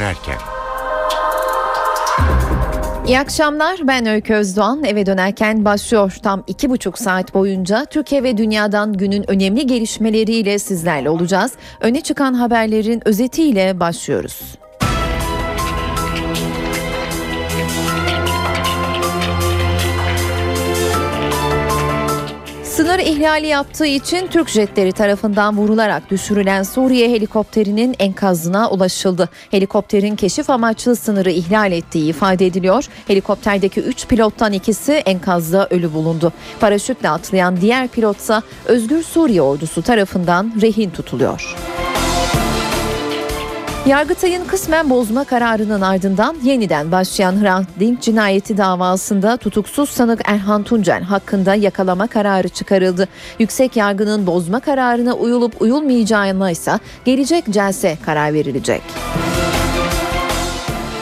dönerken. İyi akşamlar ben Öykü Özdoğan eve dönerken başlıyor tam iki buçuk saat boyunca Türkiye ve dünyadan günün önemli gelişmeleriyle sizlerle olacağız. Öne çıkan haberlerin özetiyle başlıyoruz. Sınır ihlali yaptığı için Türk jetleri tarafından vurularak düşürülen Suriye helikopterinin enkazına ulaşıldı. Helikopterin keşif amaçlı sınırı ihlal ettiği ifade ediliyor. Helikopterdeki 3 pilottan ikisi enkazda ölü bulundu. Paraşütle atlayan diğer pilotsa Özgür Suriye ordusu tarafından rehin tutuluyor. Yargıtay'ın kısmen bozma kararının ardından yeniden başlayan Hrant Dink cinayeti davasında tutuksuz sanık Erhan Tuncel hakkında yakalama kararı çıkarıldı. Yüksek yargının bozma kararına uyulup uyulmayacağına ise gelecek celse karar verilecek.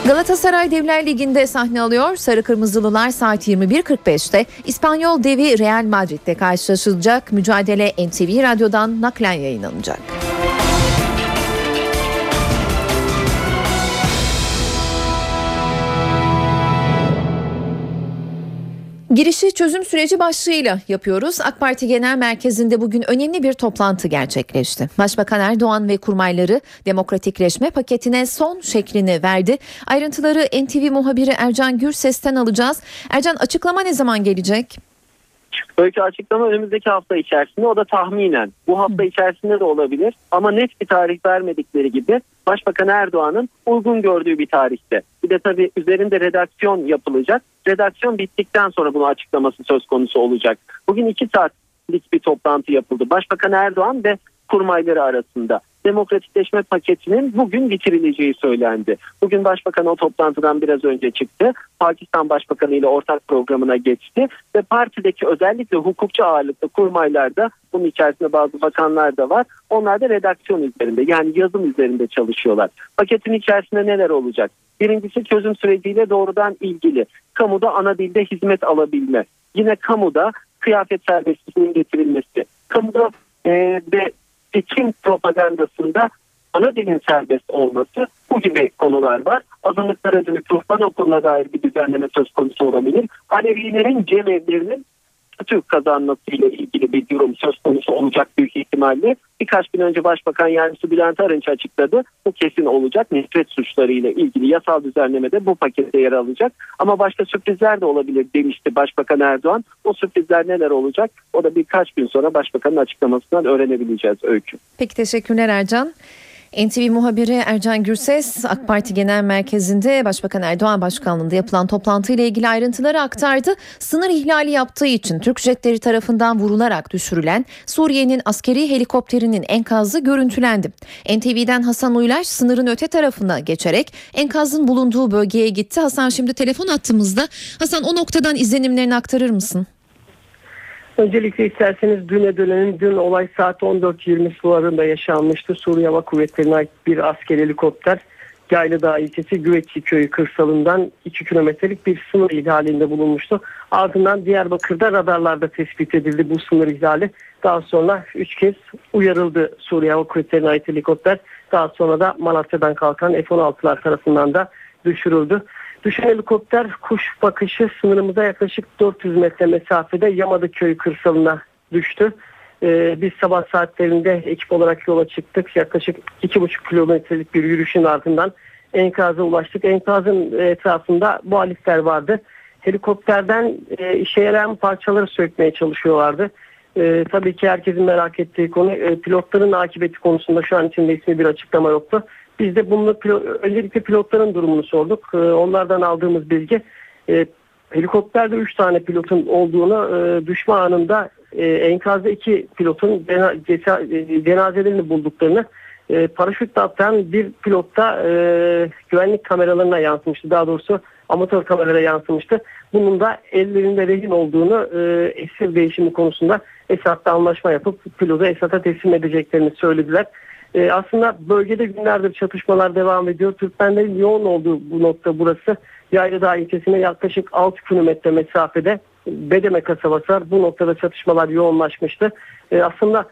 Galatasaray Devler Ligi'nde sahne alıyor. Sarı Kırmızılılar saat 21.45'te İspanyol devi Real Madrid'de karşılaşılacak. Mücadele NTV Radyo'dan naklen yayınlanacak. Girişi çözüm süreci başlığıyla yapıyoruz. AK Parti Genel Merkezi'nde bugün önemli bir toplantı gerçekleşti. Başbakan Erdoğan ve kurmayları demokratikleşme paketine son şeklini verdi. Ayrıntıları NTV muhabiri Ercan Gürses'ten alacağız. Ercan açıklama ne zaman gelecek? Öykü açıklama önümüzdeki hafta içerisinde o da tahminen bu hafta içerisinde de olabilir ama net bir tarih vermedikleri gibi Başbakan Erdoğan'ın uygun gördüğü bir tarihte. Bir de tabii üzerinde redaksiyon yapılacak. Redaksiyon bittikten sonra bunu açıklaması söz konusu olacak. Bugün iki saatlik bir toplantı yapıldı. Başbakan Erdoğan ve kurmayları arasında demokratikleşme paketinin bugün bitirileceği söylendi. Bugün Başbakan o toplantıdan biraz önce çıktı. Pakistan Başbakanı ile ortak programına geçti ve partideki özellikle hukukçu ağırlıklı kurmaylarda bunun içerisinde bazı bakanlar da var. Onlar da redaksiyon üzerinde yani yazım üzerinde çalışıyorlar. Paketin içerisinde neler olacak? Birincisi çözüm süreciyle doğrudan ilgili. Kamuda ana dilde hizmet alabilme. Yine kamuda kıyafet serbestliğinin getirilmesi. Kamuda ve seçim propagandasında ana dilin serbest olması bu gibi konular var. Azınlıklara dönük ruhban okuluna dair bir düzenleme söz konusu olabilir. Alevilerin cemevlerinin Türk kazanmasıyla ilgili bir durum söz konusu olacak büyük ihtimalle. Birkaç gün önce Başbakan Yardımcısı Bülent Arınç açıkladı. Bu kesin olacak. Nefret suçlarıyla ilgili yasal düzenlemede bu pakette yer alacak. Ama başka sürprizler de olabilir demişti Başbakan Erdoğan. O sürprizler neler olacak? O da birkaç gün sonra Başbakanın açıklamasından öğrenebileceğiz Öykü. Peki teşekkürler Ercan. NTV muhabiri Ercan Gürses AK Parti Genel Merkezi'nde Başbakan Erdoğan Başkanlığı'nda yapılan toplantıyla ilgili ayrıntıları aktardı. Sınır ihlali yaptığı için Türk jetleri tarafından vurularak düşürülen Suriye'nin askeri helikopterinin enkazı görüntülendi. NTV'den Hasan Uylaş sınırın öte tarafına geçerek enkazın bulunduğu bölgeye gitti. Hasan şimdi telefon attığımızda. Hasan o noktadan izlenimlerini aktarır mısın? Öncelikle isterseniz düne dönelim. Dün olay saat 14.20 sularında yaşanmıştı. Suriye Hava Kuvvetleri'ne ait bir asker helikopter Yaylıdağ ilçesi Güveççi köyü kırsalından 2 kilometrelik bir sınır ihlalinde bulunmuştu. Ardından Diyarbakır'da radarlarda tespit edildi bu sınır ihlali. Daha sonra 3 kez uyarıldı Suriye Hava Kuvvetleri'ne ait helikopter. Daha sonra da Malatya'dan kalkan F-16'lar tarafından da düşürüldü. Düşen helikopter kuş bakışı sınırımıza yaklaşık 400 metre mesafede Yamadı köyü kırsalına düştü. Ee, biz sabah saatlerinde ekip olarak yola çıktık. Yaklaşık 2,5 kilometrelik bir yürüyüşün ardından enkaza ulaştık. Enkazın etrafında bu alifler vardı. Helikopterden e, işe yarayan parçaları sökmeye çalışıyorlardı. E, tabii ki herkesin merak ettiği konu e, pilotların akıbeti konusunda şu an içinde ismi bir açıklama yoktu. Biz de bunu öncelikle pilotların durumunu sorduk. Ee, onlardan aldığımız bilgi e, helikopterde 3 tane pilotun olduğunu e, düşme anında e, enkazda 2 pilotun cenazelerini bulduklarını paraşütle atlayan bir pilotta güvenlik kameralarına yansımıştı. Daha doğrusu amatör kameraya yansımıştı. Bunun da ellerinde rehin olduğunu esir değişimi konusunda Esad'la anlaşma yapıp pilotu Esad'a teslim edeceklerini söylediler. E, aslında bölgede günlerdir çatışmalar devam ediyor. Türkmenlerin yoğun olduğu bu nokta burası. Yaylada ilçesine yaklaşık 6 kilometre mesafede Bedeme kasabası var. Bu noktada çatışmalar yoğunlaşmıştı. E, aslında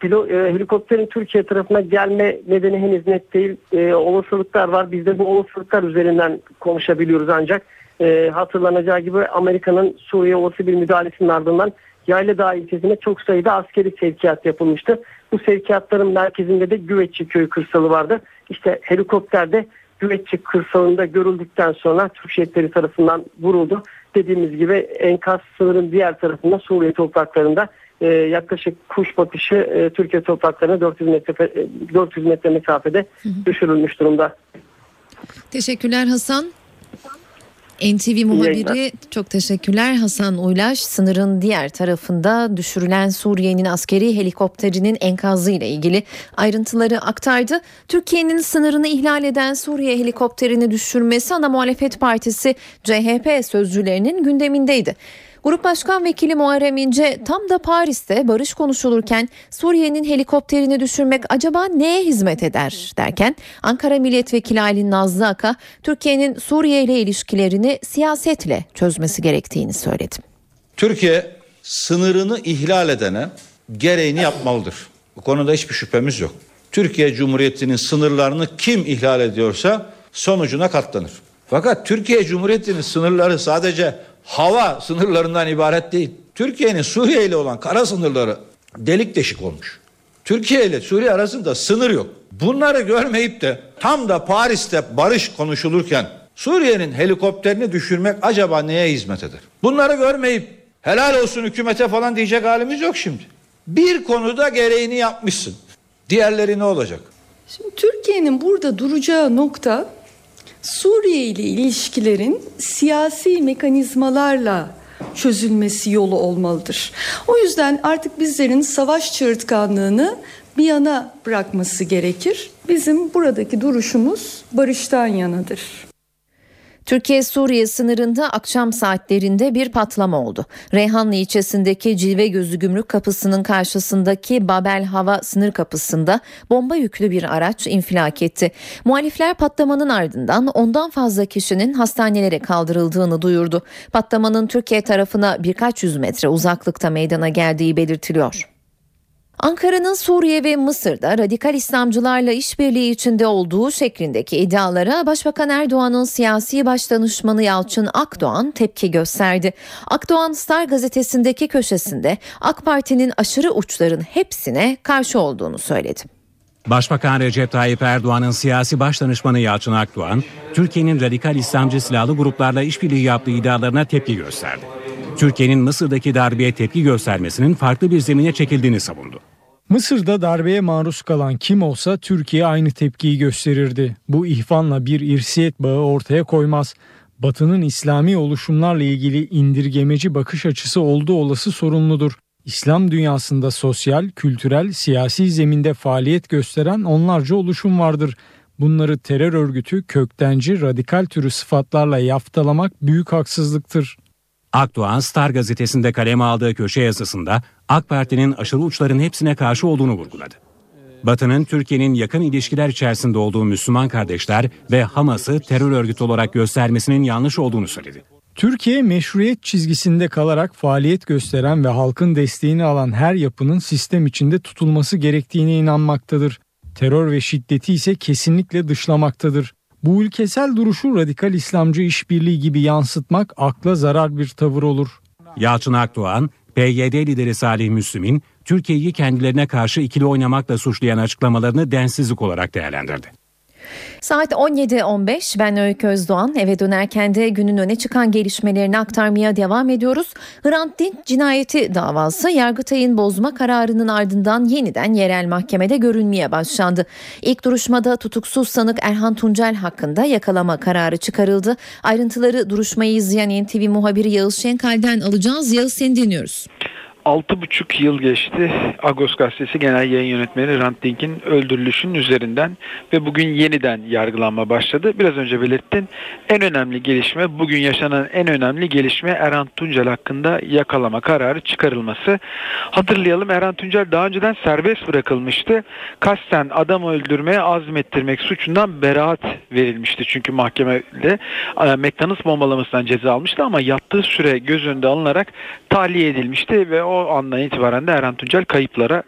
Pilo, e, helikopterin Türkiye tarafına gelme nedeni henüz net değil. E, olasılıklar var. Biz de bu olasılıklar üzerinden konuşabiliyoruz ancak. E, hatırlanacağı gibi Amerika'nın Suriye olası bir müdahalesinin ardından Yayla Dağı ilçesine çok sayıda askeri sevkiyat yapılmıştı. Bu sevkiyatların merkezinde de Güveççi köyü kırsalı vardı. İşte helikopterde Güveççi kırsalında görüldükten sonra Türk şehitleri tarafından vuruldu. Dediğimiz gibi enkaz sınırın diğer tarafında Suriye topraklarında e, yaklaşık kuş batışı e, Türkiye topraklarına 400 metre, 400 metre mesafede düşürülmüş durumda. Teşekkürler Hasan. NTV muhabiri çok teşekkürler Hasan Uylaş sınırın diğer tarafında düşürülen Suriye'nin askeri helikopterinin enkazı ile ilgili ayrıntıları aktardı. Türkiye'nin sınırını ihlal eden Suriye helikopterini düşürmesi ana muhalefet partisi CHP sözcülerinin gündemindeydi. Grup Başkan Vekili Muharrem İnce tam da Paris'te barış konuşulurken Suriye'nin helikopterini düşürmek acaba neye hizmet eder derken Ankara Milletvekili Ali Nazlı Aka Türkiye'nin Suriye ile ilişkilerini siyasetle çözmesi gerektiğini söyledi. Türkiye sınırını ihlal edene gereğini yapmalıdır. Bu konuda hiçbir şüphemiz yok. Türkiye Cumhuriyeti'nin sınırlarını kim ihlal ediyorsa sonucuna katlanır. Fakat Türkiye Cumhuriyeti'nin sınırları sadece hava sınırlarından ibaret değil. Türkiye'nin Suriye ile olan kara sınırları delik deşik olmuş. Türkiye ile Suriye arasında sınır yok. Bunları görmeyip de tam da Paris'te barış konuşulurken Suriye'nin helikopterini düşürmek acaba neye hizmet eder? Bunları görmeyip helal olsun hükümete falan diyecek halimiz yok şimdi. Bir konuda gereğini yapmışsın. Diğerleri ne olacak? Şimdi Türkiye'nin burada duracağı nokta Suriye ile ilişkilerin siyasi mekanizmalarla çözülmesi yolu olmalıdır. O yüzden artık bizlerin savaş çığırtkanlığını bir yana bırakması gerekir. Bizim buradaki duruşumuz barıştan yanadır. Türkiye-Suriye sınırında akşam saatlerinde bir patlama oldu. Reyhanlı ilçesindeki Cilve Gözü Gümrük Kapısı'nın karşısındaki Babel Hava sınır kapısında bomba yüklü bir araç infilak etti. Muhalifler patlamanın ardından ondan fazla kişinin hastanelere kaldırıldığını duyurdu. Patlamanın Türkiye tarafına birkaç yüz metre uzaklıkta meydana geldiği belirtiliyor. Ankara'nın Suriye ve Mısır'da radikal İslamcılarla işbirliği içinde olduğu şeklindeki iddialara Başbakan Erdoğan'ın siyasi başdanışmanı Yalçın Akdoğan tepki gösterdi. Akdoğan Star gazetesindeki köşesinde AK Parti'nin aşırı uçların hepsine karşı olduğunu söyledi. Başbakan Recep Tayyip Erdoğan'ın siyasi başdanışmanı Yalçın Akdoğan, Türkiye'nin radikal İslamcı silahlı gruplarla işbirliği yaptığı iddialarına tepki gösterdi. Türkiye'nin Mısır'daki darbeye tepki göstermesinin farklı bir zemine çekildiğini savundu. Mısır'da darbeye maruz kalan kim olsa Türkiye aynı tepkiyi gösterirdi. Bu ihvanla bir irsiyet bağı ortaya koymaz. Batı'nın İslami oluşumlarla ilgili indirgemeci bakış açısı olduğu olası sorunludur. İslam dünyasında sosyal, kültürel, siyasi zeminde faaliyet gösteren onlarca oluşum vardır. Bunları terör örgütü, köktenci, radikal türü sıfatlarla yaftalamak büyük haksızlıktır. Akdoğan Star gazetesinde kaleme aldığı köşe yazısında AK Parti'nin aşırı uçların hepsine karşı olduğunu vurguladı. Batı'nın Türkiye'nin yakın ilişkiler içerisinde olduğu Müslüman kardeşler ve Hamas'ı terör örgütü olarak göstermesinin yanlış olduğunu söyledi. Türkiye meşruiyet çizgisinde kalarak faaliyet gösteren ve halkın desteğini alan her yapının sistem içinde tutulması gerektiğine inanmaktadır. Terör ve şiddeti ise kesinlikle dışlamaktadır. Bu ülkesel duruşu radikal İslamcı işbirliği gibi yansıtmak akla zarar bir tavır olur. Yalçın Akdoğan, PYD lideri Salih Müslim'in Türkiye'yi kendilerine karşı ikili oynamakla suçlayan açıklamalarını densizlik olarak değerlendirdi. Saat 17.15 ben Öykü Özdoğan eve dönerken de günün öne çıkan gelişmelerini aktarmaya devam ediyoruz. Hrant Dink cinayeti davası Yargıtay'ın bozma kararının ardından yeniden yerel mahkemede görülmeye başlandı. İlk duruşmada tutuksuz sanık Erhan Tuncel hakkında yakalama kararı çıkarıldı. Ayrıntıları duruşmayı izleyen NTV muhabiri Yağız Şenkal'den alacağız. Yağız seni dinliyoruz. 6,5 yıl geçti Agos Gazetesi Genel Yayın Yönetmeni Rand Dink'in öldürülüşünün üzerinden ve bugün yeniden yargılanma başladı. Biraz önce belirttin. En önemli gelişme, bugün yaşanan en önemli gelişme Erhan Tuncel hakkında yakalama kararı çıkarılması. Hatırlayalım Erhan Tuncel daha önceden serbest bırakılmıştı. Kasten adam öldürmeye azmettirmek suçundan beraat verilmişti. Çünkü mahkemede McDonald's bombalamasından ceza almıştı ama yattığı süre göz önünde alınarak tahliye edilmişti ve o o andan itibaren de Eren Tuncel kayıplara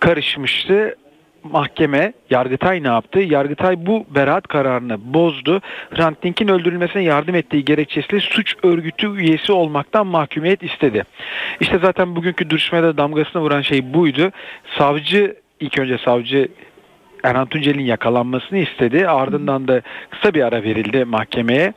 karışmıştı mahkeme Yargıtay ne yaptı? Yargıtay bu beraat kararını bozdu. Hrant Dink'in öldürülmesine yardım ettiği gerekçesiyle suç örgütü üyesi olmaktan mahkumiyet istedi. İşte zaten bugünkü duruşmada damgasını vuran şey buydu. Savcı ilk önce savcı Erhan Tuncel'in yakalanmasını istedi. Ardından da kısa bir ara verildi mahkemeye.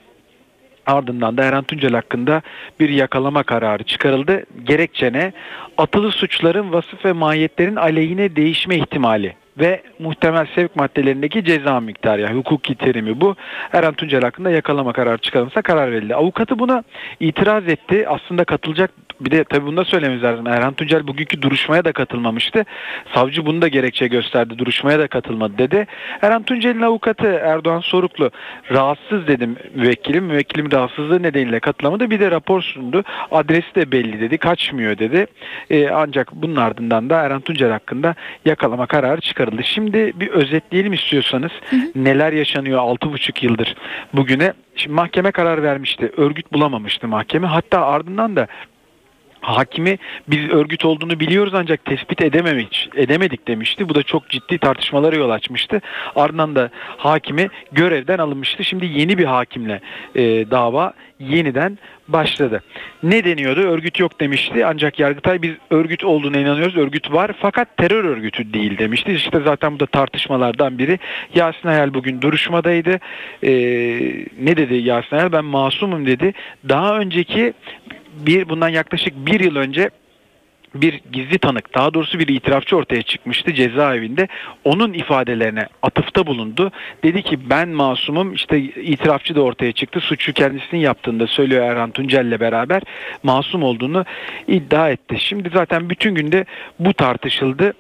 Ardından da Erhan Tuncel hakkında bir yakalama kararı çıkarıldı. Gerekçene atılı suçların vasıf ve mahiyetlerin aleyhine değişme ihtimali ve muhtemel sevk maddelerindeki ceza miktarı yani hukuki terimi bu. Erhan Tuncel hakkında yakalama kararı çıkarılmışsa karar verildi. Avukatı buna itiraz etti. Aslında katılacak bir de tabii bunu da söylememiz lazım. Erhan Tuncel bugünkü duruşmaya da katılmamıştı. Savcı bunu da gerekçe gösterdi. Duruşmaya da katılmadı dedi. Erhan Tuncel'in avukatı Erdoğan Soruklu rahatsız dedim müvekkilim. Müvekkilim rahatsızlığı nedeniyle katılamadı. Bir de rapor sundu. Adresi de belli dedi. Kaçmıyor dedi. Ee, ancak bunun ardından da Erhan Tuncel hakkında yakalama kararı çıkarıldı. Şimdi bir özetleyelim istiyorsanız. Hı hı. Neler yaşanıyor 6,5 yıldır bugüne. Şimdi mahkeme karar vermişti. Örgüt bulamamıştı mahkeme. Hatta ardından da hakimi biz örgüt olduğunu biliyoruz ancak tespit edememiş, edemedik demişti. Bu da çok ciddi tartışmalara yol açmıştı. Ardından da hakimi görevden alınmıştı. Şimdi yeni bir hakimle e, dava yeniden başladı. Ne deniyordu? Örgüt yok demişti. Ancak Yargıtay biz örgüt olduğuna inanıyoruz. Örgüt var fakat terör örgütü değil demişti. İşte zaten bu da tartışmalardan biri. Yasin Hayal bugün duruşmadaydı. Ee, ne dedi Yasin Hayal? Ben masumum dedi. Daha önceki bir bundan yaklaşık bir yıl önce bir gizli tanık daha doğrusu bir itirafçı ortaya çıkmıştı cezaevinde. Onun ifadelerine atıfta bulundu. Dedi ki ben masumum işte itirafçı da ortaya çıktı. Suçu kendisinin yaptığında söylüyor Erhan Tuncel'le beraber masum olduğunu iddia etti. Şimdi zaten bütün günde bu tartışıldı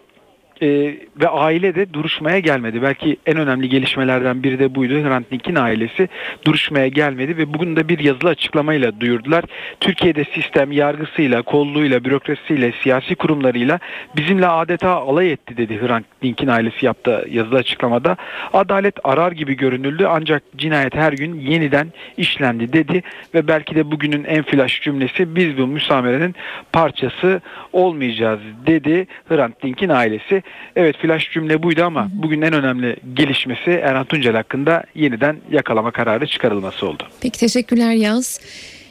e, ve aile de duruşmaya gelmedi. Belki en önemli gelişmelerden biri de buydu. Hrant Dink'in ailesi duruşmaya gelmedi ve bugün de bir yazılı açıklamayla duyurdular. Türkiye'de sistem yargısıyla, kolluğuyla, bürokrasisiyle, siyasi kurumlarıyla bizimle adeta alay etti dedi Hrant Dink'in ailesi yaptığı yazılı açıklamada. Adalet arar gibi görünüldü ancak cinayet her gün yeniden işlendi dedi ve belki de bugünün en flash cümlesi biz bu müsamerenin parçası olmayacağız dedi Hrant Dink'in ailesi. Evet flash cümle buydu ama bugün en önemli gelişmesi Erhan Tuncel hakkında yeniden yakalama kararı çıkarılması oldu. Peki teşekkürler Yaz.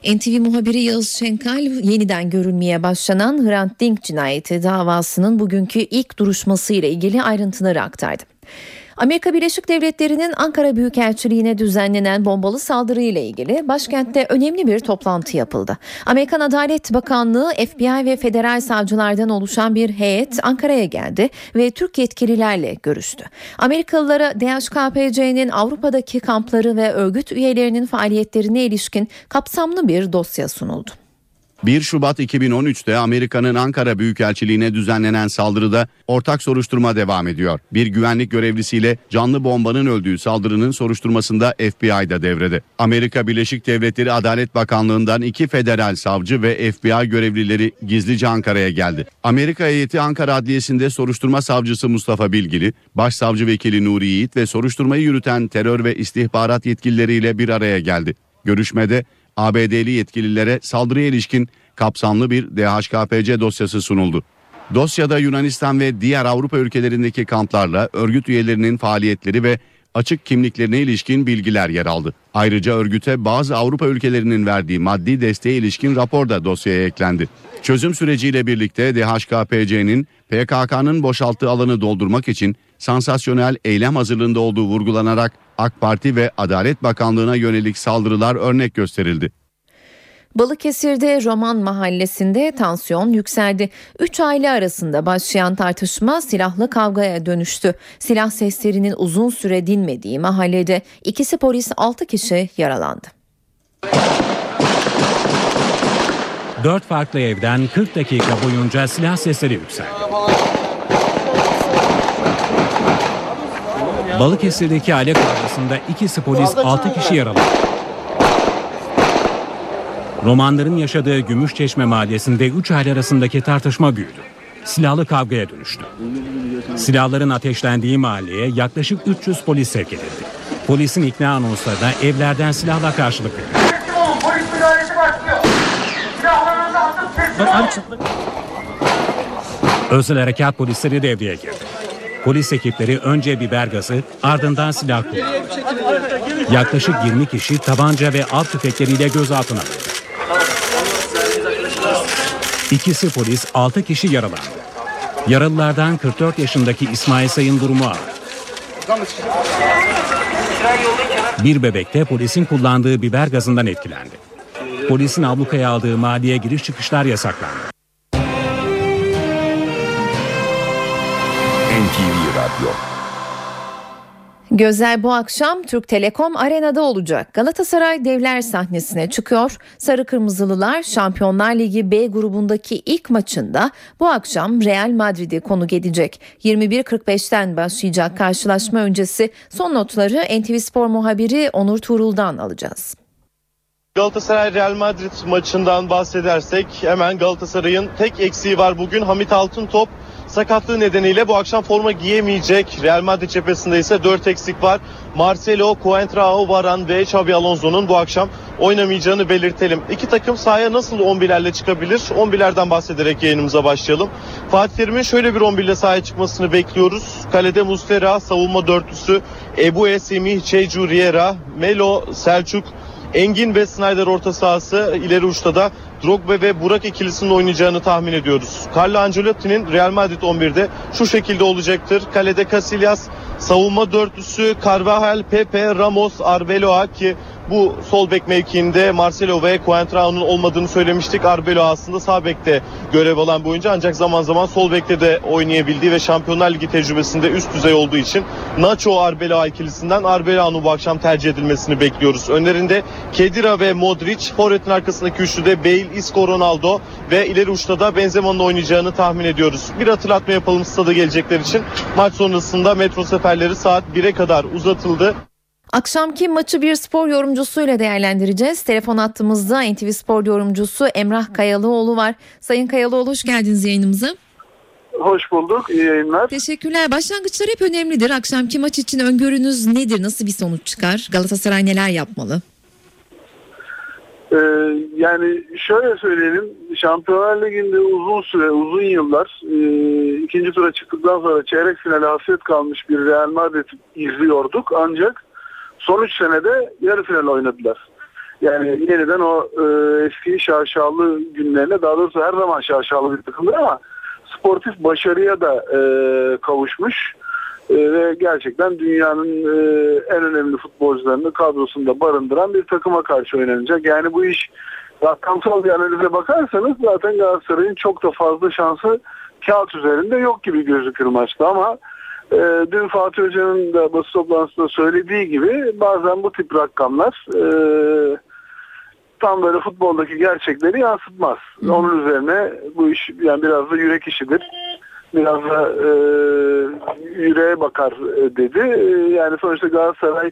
NTV muhabiri Yağız Şenkal yeniden görülmeye başlanan Hrant Dink cinayeti davasının bugünkü ilk duruşması ile ilgili ayrıntıları aktardı. Amerika Birleşik Devletleri'nin Ankara Büyükelçiliğine düzenlenen bombalı saldırıyla ilgili başkentte önemli bir toplantı yapıldı. Amerikan Adalet Bakanlığı, FBI ve federal savcılardan oluşan bir heyet Ankara'ya geldi ve Türk yetkililerle görüştü. Amerikalılara DHKPC'nin Avrupa'daki kampları ve örgüt üyelerinin faaliyetlerine ilişkin kapsamlı bir dosya sunuldu. 1 Şubat 2013'te Amerika'nın Ankara Büyükelçiliğine düzenlenen saldırıda ortak soruşturma devam ediyor. Bir güvenlik görevlisiyle canlı bombanın öldüğü saldırının soruşturmasında FBI da devrede. Amerika Birleşik Devletleri Adalet Bakanlığı'ndan iki federal savcı ve FBI görevlileri gizlice Ankara'ya geldi. Amerika heyeti Ankara Adliyesi'nde soruşturma savcısı Mustafa Bilgili, başsavcı vekili Nuri Yiğit ve soruşturmayı yürüten terör ve istihbarat yetkilileriyle bir araya geldi. Görüşmede ABD'li yetkililere saldırıya ilişkin kapsamlı bir DHKPC dosyası sunuldu. Dosyada Yunanistan ve diğer Avrupa ülkelerindeki kamplarla örgüt üyelerinin faaliyetleri ve açık kimliklerine ilişkin bilgiler yer aldı. Ayrıca örgüte bazı Avrupa ülkelerinin verdiği maddi desteğe ilişkin rapor da dosyaya eklendi. Çözüm süreciyle birlikte DHKPC'nin PKK'nın boşalttığı alanı doldurmak için sansasyonel eylem hazırlığında olduğu vurgulanarak AK Parti ve Adalet Bakanlığı'na yönelik saldırılar örnek gösterildi. Balıkesir'de Roman mahallesinde tansiyon yükseldi. Üç aile arasında başlayan tartışma silahlı kavgaya dönüştü. Silah seslerinin uzun süre dinmediği mahallede ikisi polis altı kişi yaralandı. Dört farklı evden 40 dakika boyunca silah sesleri yükseldi. Balıkesir'deki aile kavgasında ikisi polis 6 kişi yaralandı. Romanların yaşadığı Gümüşçeşme mahallesinde 3 aile arasındaki tartışma büyüdü. Silahlı kavgaya dönüştü. Silahların ateşlendiği mahalleye yaklaşık 300 polis sevk edildi. Polisin ikna anonslarına evlerden silahla karşılık verildi. Özel harekat polisleri devreye girdi. Polis ekipleri önce biber gazı ardından silah kullandı. Yaklaşık 20 kişi tabanca ve av tüfekleriyle gözaltına alındı. İkisi polis, 6 kişi yaralandı. Yaralılardan 44 yaşındaki İsmail Sayın durumu ağır. Bir bebek de polisin kullandığı biber gazından etkilendi. Polisin ablukaya aldığı maliye giriş çıkışlar yasaklandı. NTV Radyo Gözler bu akşam Türk Telekom Arena'da olacak. Galatasaray devler sahnesine çıkıyor. Sarı Kırmızılılar Şampiyonlar Ligi B grubundaki ilk maçında bu akşam Real Madrid'i konuk edecek. 21.45'ten başlayacak karşılaşma öncesi son notları NTV Spor muhabiri Onur Tuğrul'dan alacağız. Galatasaray Real Madrid maçından bahsedersek hemen Galatasaray'ın tek eksiği var bugün. Hamit Altıntop sakatlığı nedeniyle bu akşam forma giyemeyecek. Real Madrid cephesinde ise 4 eksik var. Marcelo, Coentrao, Varan ve Xabi Alonso'nun bu akşam oynamayacağını belirtelim. İki takım sahaya nasıl 11'lerle çıkabilir? 11'lerden bahsederek yayınımıza başlayalım. Fatih Terim'in şöyle bir 11 ile sahaya çıkmasını bekliyoruz. Kalede Mustera, savunma dörtlüsü Ebu Semih, Çeycu Riera, Melo, Selçuk, Engin ve Snyder orta sahası ileri uçta da Drogba ve Burak ikilisinin oynayacağını tahmin ediyoruz. Carlo Ancelotti'nin Real Madrid 11'de şu şekilde olacaktır. Kalede Casillas, savunma dörtlüsü Carvajal, Pepe, Ramos, Arbeloa ki bu sol bek mevkiinde Marcelo ve Coentrao'nun olmadığını söylemiştik. Arbeloa aslında sağ bekte görev alan bir oyuncu ancak zaman zaman sol bekte de oynayabildiği ve Şampiyonlar Ligi tecrübesinde üst düzey olduğu için Nacho Arbeloa ikilisinden Arbeloa'nın bu akşam tercih edilmesini bekliyoruz. Önlerinde Kedira ve Modric, forvetin arkasındaki üçlüde Bale, Isco, Ronaldo ve ileri uçta da Benzema'nın oynayacağını tahmin ediyoruz. Bir hatırlatma yapalım stada gelecekler için. Maç sonrasında metro seferleri saat 1'e kadar uzatıldı. Akşamki maçı bir spor yorumcusuyla değerlendireceğiz. Telefon attığımızda NTV Spor yorumcusu Emrah Kayalıoğlu var. Sayın Kayalıoğlu hoş geldiniz yayınımıza. Hoş bulduk. İyi yayınlar. Teşekkürler. Başlangıçlar hep önemlidir. Akşamki maç için öngörünüz nedir? Nasıl bir sonuç çıkar? Galatasaray neler yapmalı? Ee, yani şöyle söyleyelim. Şampiyonlar Ligi'nde uzun süre, uzun yıllar e, ikinci tura çıktıktan sonra çeyrek finale hasret kalmış bir Real Madrid izliyorduk. Ancak son 3 senede yarı final oynadılar. Yani yeniden o e, eski şaşalı günlerine daha doğrusu her zaman şaşalı bir takımdır ama sportif başarıya da e, kavuşmuş. E, ve gerçekten dünyanın e, en önemli futbolcularını kadrosunda barındıran bir takıma karşı oynanacak. Yani bu iş rakamsal bir analize bakarsanız zaten Galatasaray'ın çok da fazla şansı kağıt üzerinde yok gibi gözükür maçta ama e, dün Fatih Hoca'nın da basın toplantısında söylediği gibi bazen bu tip rakamlar e, tam böyle futboldaki gerçekleri yansıtmaz. Hı. Onun üzerine bu iş yani biraz da yürek işidir. Biraz da e, yüreğe bakar e, dedi. E, yani sonuçta Galatasaray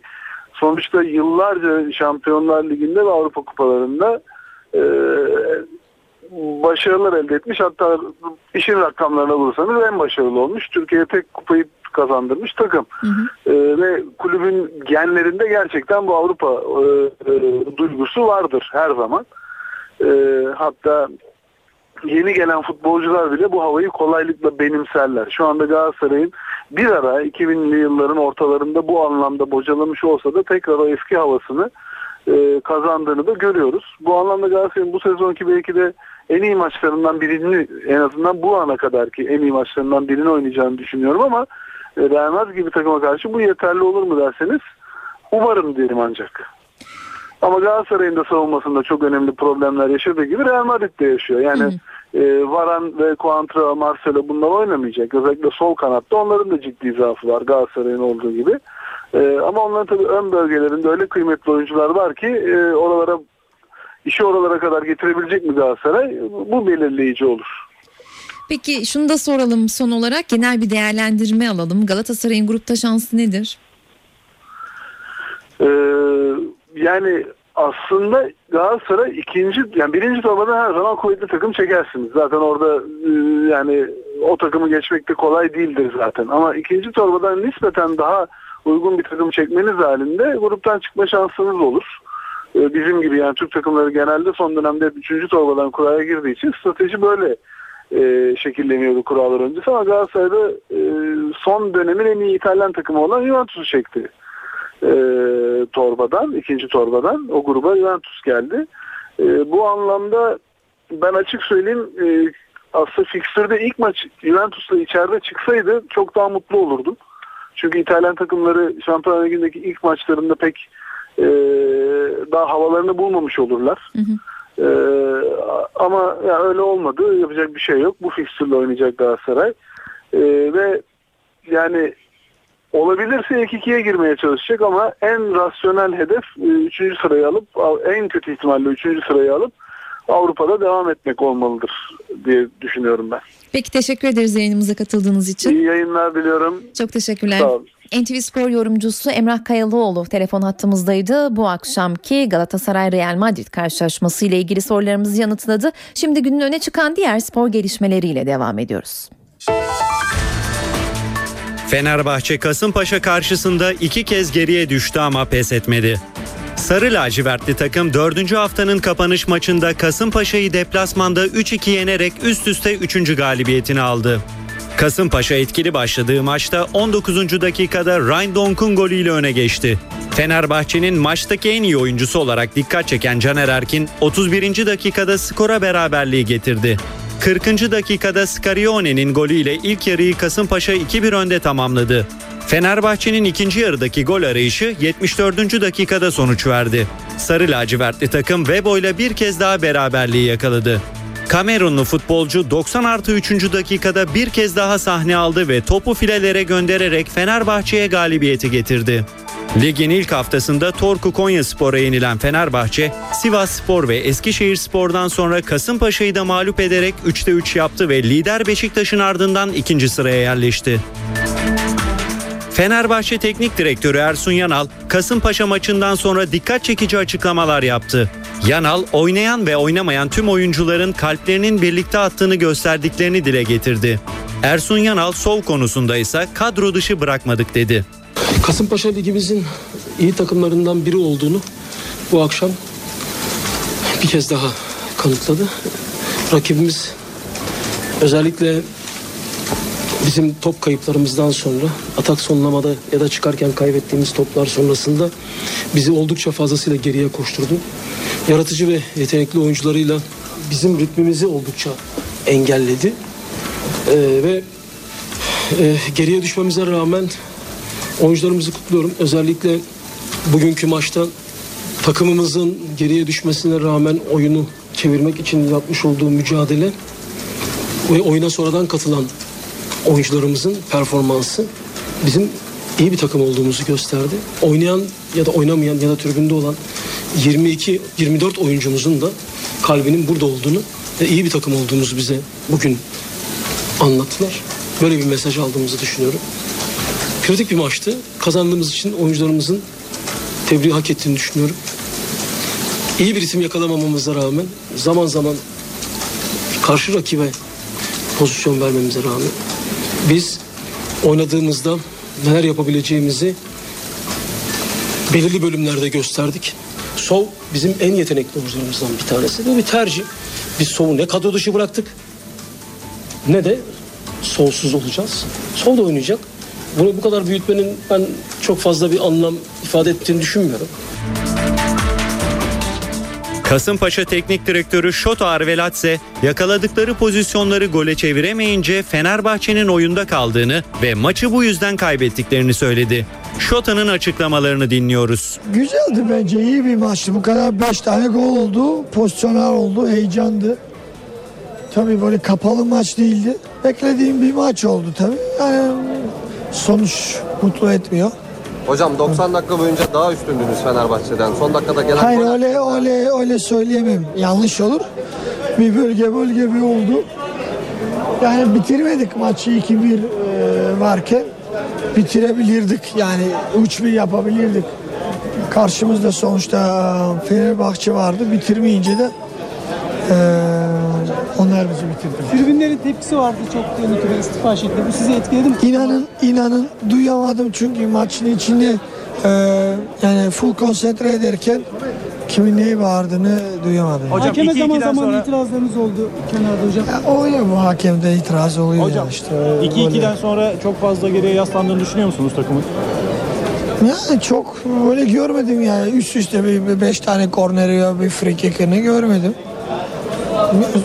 sonuçta yıllarca Şampiyonlar Ligi'nde ve Avrupa Kupalarında e, başarılar elde etmiş. Hatta işin rakamlarına vurursanız en başarılı olmuş. Türkiye'ye tek kupayı kazandırmış takım. Hı hı. E, ve kulübün genlerinde gerçekten bu Avrupa e, e, duygusu vardır her zaman. E, hatta yeni gelen futbolcular bile bu havayı kolaylıkla benimserler. Şu anda Galatasaray'ın bir ara 2000'li yılların ortalarında bu anlamda bocalamış olsa da tekrar o eski havasını e, kazandığını da görüyoruz. Bu anlamda Galatasaray'ın bu sezonki belki de en iyi maçlarından birini en azından bu ana kadar ki en iyi maçlarından birini oynayacağını düşünüyorum ama e, Real Madrid gibi takıma karşı bu yeterli olur mu derseniz umarım diyelim ancak. Ama Galatasaray'ın da savunmasında çok önemli problemler yaşadığı gibi Real Madrid de yaşıyor. Yani hı hı. E, Varan ve Coentra, Marcelo bunlar oynamayacak. Özellikle sol kanatta onların da ciddi zaafı var Galatasaray'ın olduğu gibi. E, ama onların tabii ön bölgelerinde öyle kıymetli oyuncular var ki e, oralara işi oralara kadar getirebilecek mi Galatasaray? Bu belirleyici olur. Peki şunu da soralım son olarak genel bir değerlendirme alalım. Galatasaray'ın grupta şansı nedir? Ee, yani aslında Galatasaray ikinci yani birinci torbadan her zaman kuvvetli takım çekersiniz. Zaten orada e, yani o takımı geçmek de kolay değildir zaten. Ama ikinci torbadan nispeten daha uygun bir takım çekmeniz halinde gruptan çıkma şansınız olur. Ee, bizim gibi yani Türk takımları genelde son dönemde üçüncü torbadan kuraya girdiği için strateji böyle e, şekilleniyordu kurallar öncesi ama Galatasaray'da e, son dönemin en iyi İtalyan takımı olan Juventus'u çekti e, torbadan, ikinci torbadan. O gruba Juventus geldi. E, bu anlamda ben açık söyleyeyim e, aslında fikstürde ilk maç Juventus'la içeride çıksaydı çok daha mutlu olurdum. Çünkü İtalyan takımları Şampiyonlar Ligi'ndeki ilk maçlarında pek e, daha havalarını bulmamış olurlar. E, ama ya öyle olmadı. Yapacak bir şey yok. Bu fikstürle oynayacak Galatasaray. E, ve yani olabilirse ilk ikiye girmeye çalışacak ama en rasyonel hedef 3. sırayı alıp en kötü ihtimalle 3. sırayı alıp Avrupa'da devam etmek olmalıdır diye düşünüyorum ben. Peki teşekkür ederiz yayınımıza katıldığınız için. İyi yayınlar diliyorum. Çok teşekkürler. Sağ olun. NTV Spor yorumcusu Emrah Kayalıoğlu telefon hattımızdaydı. Bu akşamki Galatasaray Real Madrid karşılaşması ile ilgili sorularımızı yanıtladı. Şimdi günün öne çıkan diğer spor gelişmeleriyle devam ediyoruz. Fenerbahçe Kasımpaşa karşısında iki kez geriye düştü ama pes etmedi. Sarı lacivertli takım 4. haftanın kapanış maçında Kasımpaşa'yı deplasmanda 3-2 yenerek üst üste 3. galibiyetini aldı. Kasımpaşa etkili başladığı maçta 19. dakikada Ryan Donk'un golüyle öne geçti. Fenerbahçe'nin maçtaki en iyi oyuncusu olarak dikkat çeken Caner Erkin 31. dakikada skora beraberliği getirdi. 40. dakikada Scarione'nin golüyle ilk yarıyı Kasımpaşa 2-1 önde tamamladı. Fenerbahçe'nin ikinci yarıdaki gol arayışı 74. dakikada sonuç verdi. Sarı lacivertli takım Vebo ile bir kez daha beraberliği yakaladı. Kamerunlu futbolcu 90 artı 3. dakikada bir kez daha sahne aldı ve topu filelere göndererek Fenerbahçe'ye galibiyeti getirdi. Ligin ilk haftasında Torku Konyaspor'a yenilen Fenerbahçe, Sivas Spor ve Eskişehir Spor'dan sonra Kasımpaşa'yı da mağlup ederek 3'te 3 yaptı ve lider Beşiktaş'ın ardından ikinci sıraya yerleşti. Fenerbahçe Teknik Direktörü Ersun Yanal, Kasımpaşa maçından sonra dikkat çekici açıklamalar yaptı. Yanal, oynayan ve oynamayan tüm oyuncuların kalplerinin birlikte attığını gösterdiklerini dile getirdi. Ersun Yanal sol konusunda ise kadro dışı bırakmadık dedi. Kasımpaşa ligimizin iyi takımlarından biri olduğunu bu akşam bir kez daha kanıtladı. Rakibimiz özellikle bizim top kayıplarımızdan sonra atak sonlamada ya da çıkarken kaybettiğimiz toplar sonrasında bizi oldukça fazlasıyla geriye koşturdu. Yaratıcı ve yetenekli oyuncularıyla bizim ritmimizi oldukça engelledi. Ee, ve e, geriye düşmemize rağmen oyuncularımızı kutluyorum. Özellikle bugünkü maçta takımımızın geriye düşmesine rağmen oyunu çevirmek için yapmış olduğu mücadele ve oyuna sonradan katılan oyuncularımızın performansı bizim iyi bir takım olduğumuzu gösterdi. Oynayan ya da oynamayan ya da tribünde olan 22 24 oyuncumuzun da kalbinin burada olduğunu ve iyi bir takım olduğumuzu bize bugün anlattılar. Böyle bir mesaj aldığımızı düşünüyorum. Kritik bir maçtı. Kazandığımız için oyuncularımızın tebriği hak ettiğini düşünüyorum. İyi bir ritim yakalamamamıza rağmen zaman zaman karşı rakibe pozisyon vermemize rağmen biz oynadığımızda neler yapabileceğimizi belirli bölümlerde gösterdik. Sov bizim en yetenekli oyuncularımızdan bir tanesi. Bu bir tercih. Biz Sov'u ne kadro dışı bıraktık ne de solsuz olacağız. Sol da oynayacak. Bunu bu kadar büyütmenin ben çok fazla bir anlam ifade ettiğini düşünmüyorum. Kasımpaşa Teknik Direktörü Şoto Arveladze yakaladıkları pozisyonları gole çeviremeyince Fenerbahçe'nin oyunda kaldığını ve maçı bu yüzden kaybettiklerini söyledi. Şota'nın açıklamalarını dinliyoruz. Güzeldi bence iyi bir maçtı. Bu kadar 5 tane gol oldu. Pozisyonlar oldu. Heyecandı. Tabii böyle kapalı maç değildi. Beklediğim bir maç oldu tabii. Yani sonuç mutlu etmiyor. Hocam 90 dakika boyunca daha üstündünüz Fenerbahçe'den. Son dakikada gelen Hayır gol- öyle öyle öyle söyleyemem. Yanlış olur. Bir bölge bölge bir oldu. Yani bitirmedik maçı 2-1 e, varken bitirebilirdik. Yani 3-1 yapabilirdik. Karşımızda sonuçta Fenerbahçe vardı. Bitirmeyince de e, onlar bizi bitirdi. Tribünlerin tepkisi vardı çok öne istifa şeklinde. Bu sizi etkiledi mi? İnanın inanın duyamadım çünkü maçın içinde e, yani full konsantre ederken kimin neyi bağırdığını duyamadım. Hakeme zaman zaman itirazlarınız oldu kenarda hocam. Ya, o ya bu hakemde itiraz oluyor Hocam ya işte. 2-2'den sonra çok fazla geriye yaslandığını düşünüyor musunuz takımın? Yani çok öyle görmedim yani. Üst üste bir, bir beş tane korneri ya bir free kick'ini görmedim.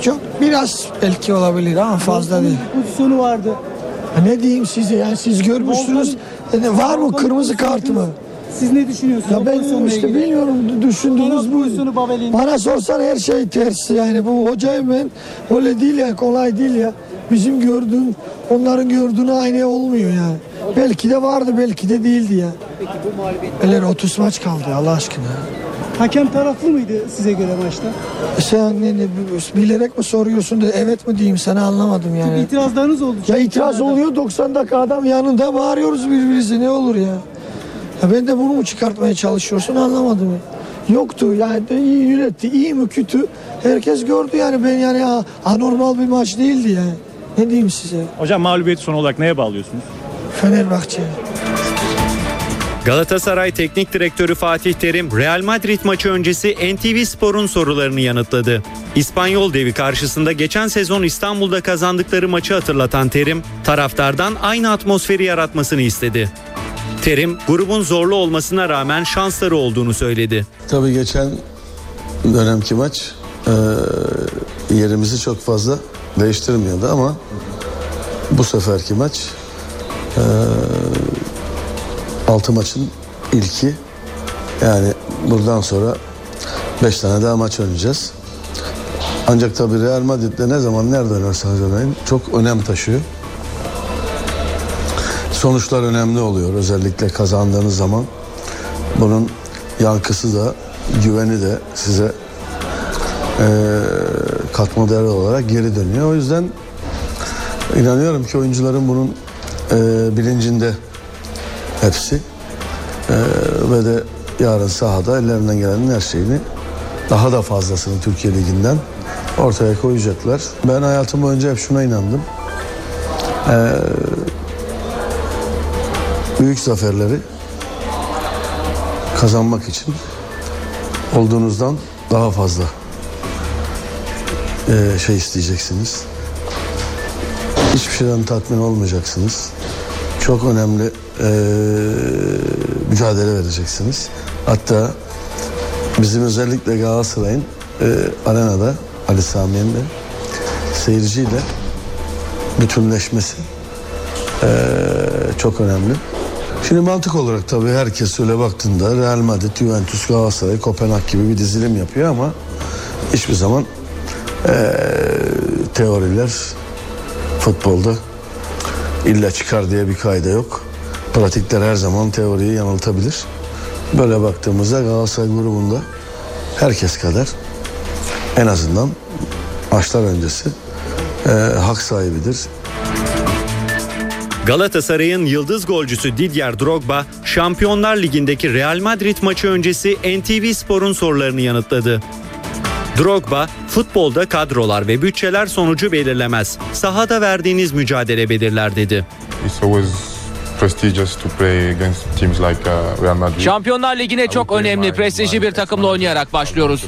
Çok biraz belki olabilir ama fazla değil. Pozisyonu vardı. Ne diyeyim size yani siz görmüşsünüz. Yani var mı kırmızı kart mı? Siz ne düşünüyorsunuz? Ya ben pozisyonla işte ilgili? bilmiyorum düşündüğünüz bu. pozisyonu Babel'in. Bana sorsan her şey ters yani bu hocayım ben öyle değil ya kolay değil ya. Bizim gördüğün onların gördüğünü aynı olmuyor yani. Belki de vardı belki de değildi ya. Eller 30 maç kaldı Allah aşkına. Hakem taraflı mıydı size göre maçta? Sen ne, ne, bilerek mi soruyorsun da evet mi diyeyim sana anlamadım yani. İtirazlarınız oldu. Ya itiraz oluyor 90 dakika adam yanında bağırıyoruz birbirimize ne olur ya. Ya ben de bunu mu çıkartmaya çalışıyorsun anlamadım. ya. Yoktu yani iyi yönetti iyi mi kötü herkes gördü yani ben yani a- anormal bir maç değildi yani. Ne diyeyim size Hocam mağlubiyeti son olarak neye bağlıyorsunuz? Fenerbahçe. Galatasaray Teknik Direktörü Fatih Terim, Real Madrid maçı öncesi NTV Spor'un sorularını yanıtladı. İspanyol devi karşısında geçen sezon İstanbul'da kazandıkları maçı hatırlatan Terim, taraftardan aynı atmosferi yaratmasını istedi. Terim, grubun zorlu olmasına rağmen şansları olduğunu söyledi. Tabii geçen dönemki maç e, yerimizi çok fazla değiştirmiyordu ama bu seferki maç e, altı maçın ilki yani buradan sonra beş tane daha maç oynayacağız. Ancak tabii Real Madrid'de ne zaman nerede oynarsanız oynayın çok önem taşıyor. Sonuçlar önemli oluyor özellikle kazandığınız zaman. Bunun yankısı da güveni de size eee katma değer olarak geri dönüyor. O yüzden inanıyorum ki oyuncuların bunun eee, bilincinde hepsi Eee, ve de yarın sahada ellerinden gelenin her şeyini daha da fazlasını Türkiye Ligi'nden ortaya koyacaklar. Ben hayatım boyunca hep şuna inandım. Eee, büyük zaferleri kazanmak için olduğunuzdan daha fazla eee, şey isteyeceksiniz. Hiçbir şeyden tatmin olmayacaksınız. Çok önemli eee, mücadele vereceksiniz. Hatta bizim özellikle Galatasaray'ın eee, arenada Ali Sami'nin de seyirciyle bütünleşmesi eee, çok önemli. Şimdi mantık olarak tabii herkes öyle baktığında Real Madrid, Juventus, Galatasaray, Kopenhag gibi bir dizilim yapıyor ama hiçbir zaman eee, teoriler futbolda illa çıkar diye bir kayda yok. Pratikler her zaman teoriyi yanıltabilir. Böyle baktığımızda Galatasaray grubunda herkes kadar en azından maçlar öncesi eee, hak sahibidir. Galatasaray'ın yıldız golcüsü Didier Drogba, Şampiyonlar Ligi'ndeki Real Madrid maçı öncesi NTV Spor'un sorularını yanıtladı. Drogba, futbolda kadrolar ve bütçeler sonucu belirlemez. Sahada verdiğiniz mücadele belirler dedi. It's always prestigious to play against teams like uh, Real Madrid. Şampiyonlar Ligi'ne çok önemli, prestijli bir takımla oynayarak başlıyoruz.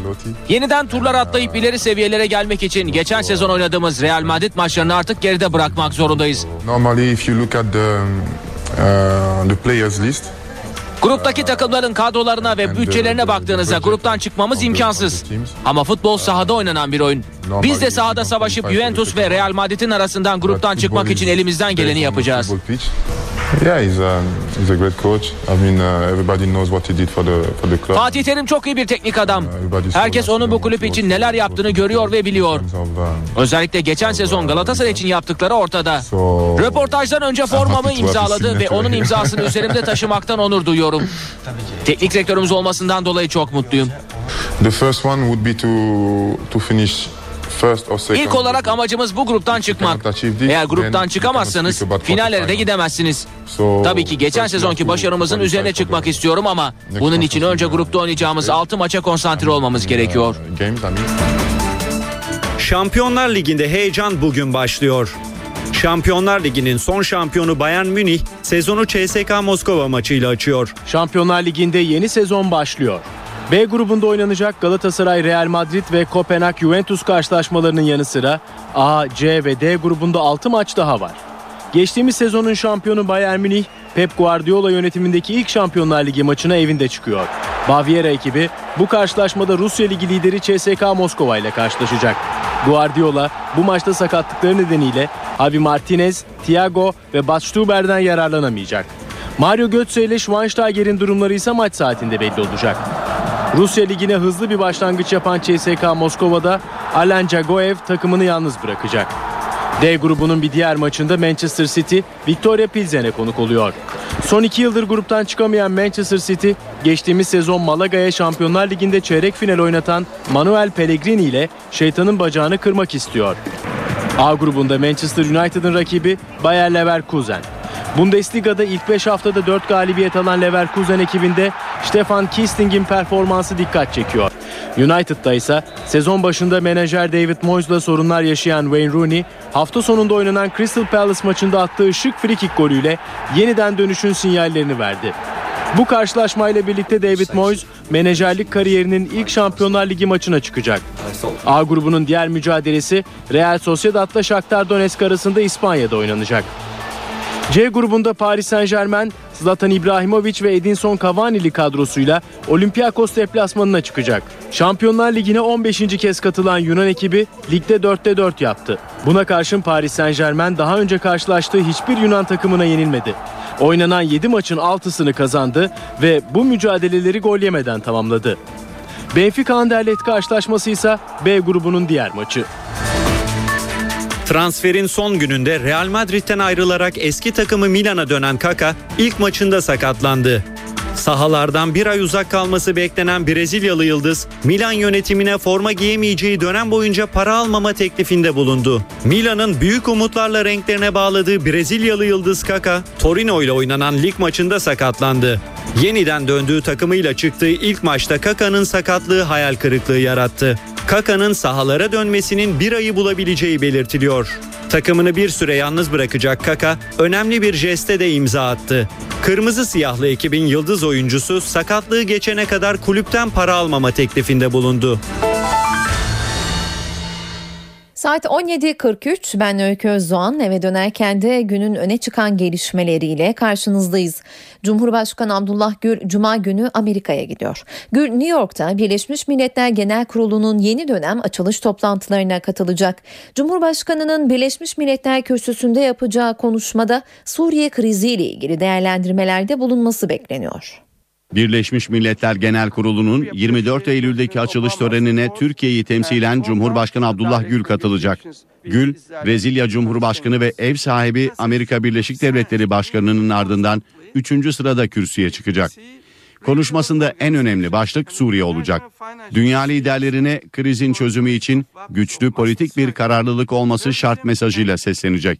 Yeniden turlar atlayıp ileri seviyelere gelmek için geçen sezon oynadığımız Real Madrid maçlarını artık geride bırakmak zorundayız. Normally, if you look at the uh, the players list, Gruptaki takımların kadrolarına ve bütçelerine baktığınızda gruptan çıkmamız imkansız. Ama futbol sahada oynanan bir oyun. Biz de sahada savaşıp Juventus ve Real Madrid'in arasından gruptan çıkmak için elimizden geleni yapacağız. Yeah, he's a, he's a great coach. I mean, uh, everybody knows what he did for the for the club. Fatih Terim çok iyi bir teknik adam. Herkes onun bu kulüp için neler yaptığını görüyor ve biliyor. Özellikle geçen sezon Galatasaray için yaptıkları ortada. Röportajdan önce formamı imzaladı ve onun imzasını üzerimde taşımaktan onur duyuyorum. Teknik direktörümüz olmasından dolayı çok mutluyum. The first one would be to to finish. İlk olarak amacımız bu gruptan çıkmak. Eğer gruptan çıkamazsanız finallere de gidemezsiniz. Tabii ki geçen sezonki başarımızın üzerine çıkmak istiyorum ama bunun için önce grupta oynayacağımız 6 maça konsantre olmamız gerekiyor. Mean. Şampiyonlar Ligi'nde heyecan bugün başlıyor. Şampiyonlar Ligi'nin son şampiyonu Bayern Münih sezonu CSKA Moskova maçıyla açıyor. Şampiyonlar Ligi'nde yeni sezon başlıyor. B grubunda oynanacak Galatasaray, Real Madrid ve Kopenhag Juventus karşılaşmalarının yanı sıra A, C ve D grubunda 6 maç daha var. Geçtiğimiz sezonun şampiyonu Bayern Münih, Pep Guardiola yönetimindeki ilk Şampiyonlar Ligi maçına evinde çıkıyor. Baviera ekibi bu karşılaşmada Rusya Ligi lideri CSK Moskova ile karşılaşacak. Guardiola bu maçta sakatlıkları nedeniyle Javi Martinez, Thiago ve Batstuber'den yararlanamayacak. Mario Götze ile Schweinsteiger'in durumları ise maç saatinde belli olacak. Rusya Ligi'ne hızlı bir başlangıç yapan CSK Moskova'da Alan Jagoev takımını yalnız bırakacak. D grubunun bir diğer maçında Manchester City, Victoria Pilsen'e konuk oluyor. Son iki yıldır gruptan çıkamayan Manchester City, geçtiğimiz sezon Malaga'ya Şampiyonlar Ligi'nde çeyrek final oynatan Manuel Pellegrini ile şeytanın bacağını kırmak istiyor. A grubunda Manchester United'ın rakibi Bayer Leverkusen. Bundesliga'da ilk 5 haftada 4 galibiyet alan Leverkusen ekibinde Stefan Kisting'in performansı dikkat çekiyor. United'da ise sezon başında menajer David Moyes'la sorunlar yaşayan Wayne Rooney, hafta sonunda oynanan Crystal Palace maçında attığı şık frikik golüyle yeniden dönüşün sinyallerini verdi. Bu karşılaşmayla birlikte David Moyes menajerlik kariyerinin ilk Şampiyonlar Ligi maçına çıkacak. A grubunun diğer mücadelesi Real Sociedad'la Shakhtar Donetsk arasında İspanya'da oynanacak. C grubunda Paris Saint Germain, Zlatan İbrahimovic ve Edinson Cavani'li kadrosuyla Olympiakos deplasmanına çıkacak. Şampiyonlar Ligi'ne 15. kez katılan Yunan ekibi ligde 4'te 4 yaptı. Buna karşın Paris Saint Germain daha önce karşılaştığı hiçbir Yunan takımına yenilmedi. Oynanan 7 maçın 6'sını kazandı ve bu mücadeleleri gol yemeden tamamladı. Benfica Anderlecht karşılaşması ise B grubunun diğer maçı. Transferin son gününde Real Madrid'den ayrılarak eski takımı Milan'a dönen Kaka ilk maçında sakatlandı. Sahalardan bir ay uzak kalması beklenen Brezilyalı yıldız Milan yönetimine forma giyemeyeceği dönem boyunca para almama teklifinde bulundu. Milan'ın büyük umutlarla renklerine bağladığı Brezilyalı yıldız Kaka, Torino ile oynanan lig maçında sakatlandı. Yeniden döndüğü takımıyla çıktığı ilk maçta Kaka'nın sakatlığı hayal kırıklığı yarattı. Kaka'nın sahalara dönmesinin bir ayı bulabileceği belirtiliyor. Takımını bir süre yalnız bırakacak Kaka önemli bir jeste de imza attı. Kırmızı siyahlı ekibin yıldız oyuncusu sakatlığı geçene kadar kulüpten para almama teklifinde bulundu. Saat 17.43 ben Öykü Özdoğan eve dönerken de günün öne çıkan gelişmeleriyle karşınızdayız. Cumhurbaşkanı Abdullah Gül Cuma günü Amerika'ya gidiyor. Gül New York'ta Birleşmiş Milletler Genel Kurulu'nun yeni dönem açılış toplantılarına katılacak. Cumhurbaşkanının Birleşmiş Milletler Kürsüsü'nde yapacağı konuşmada Suriye kriziyle ilgili değerlendirmelerde bulunması bekleniyor. Birleşmiş Milletler Genel Kurulu'nun 24 Eylül'deki açılış törenine Türkiye'yi temsilen Cumhurbaşkanı Abdullah Gül katılacak. Gül, Brezilya Cumhurbaşkanı ve ev sahibi Amerika Birleşik Devletleri Başkanı'nın ardından 3. sırada kürsüye çıkacak. Konuşmasında en önemli başlık Suriye olacak. Dünya liderlerine krizin çözümü için güçlü politik bir kararlılık olması şart mesajıyla seslenecek.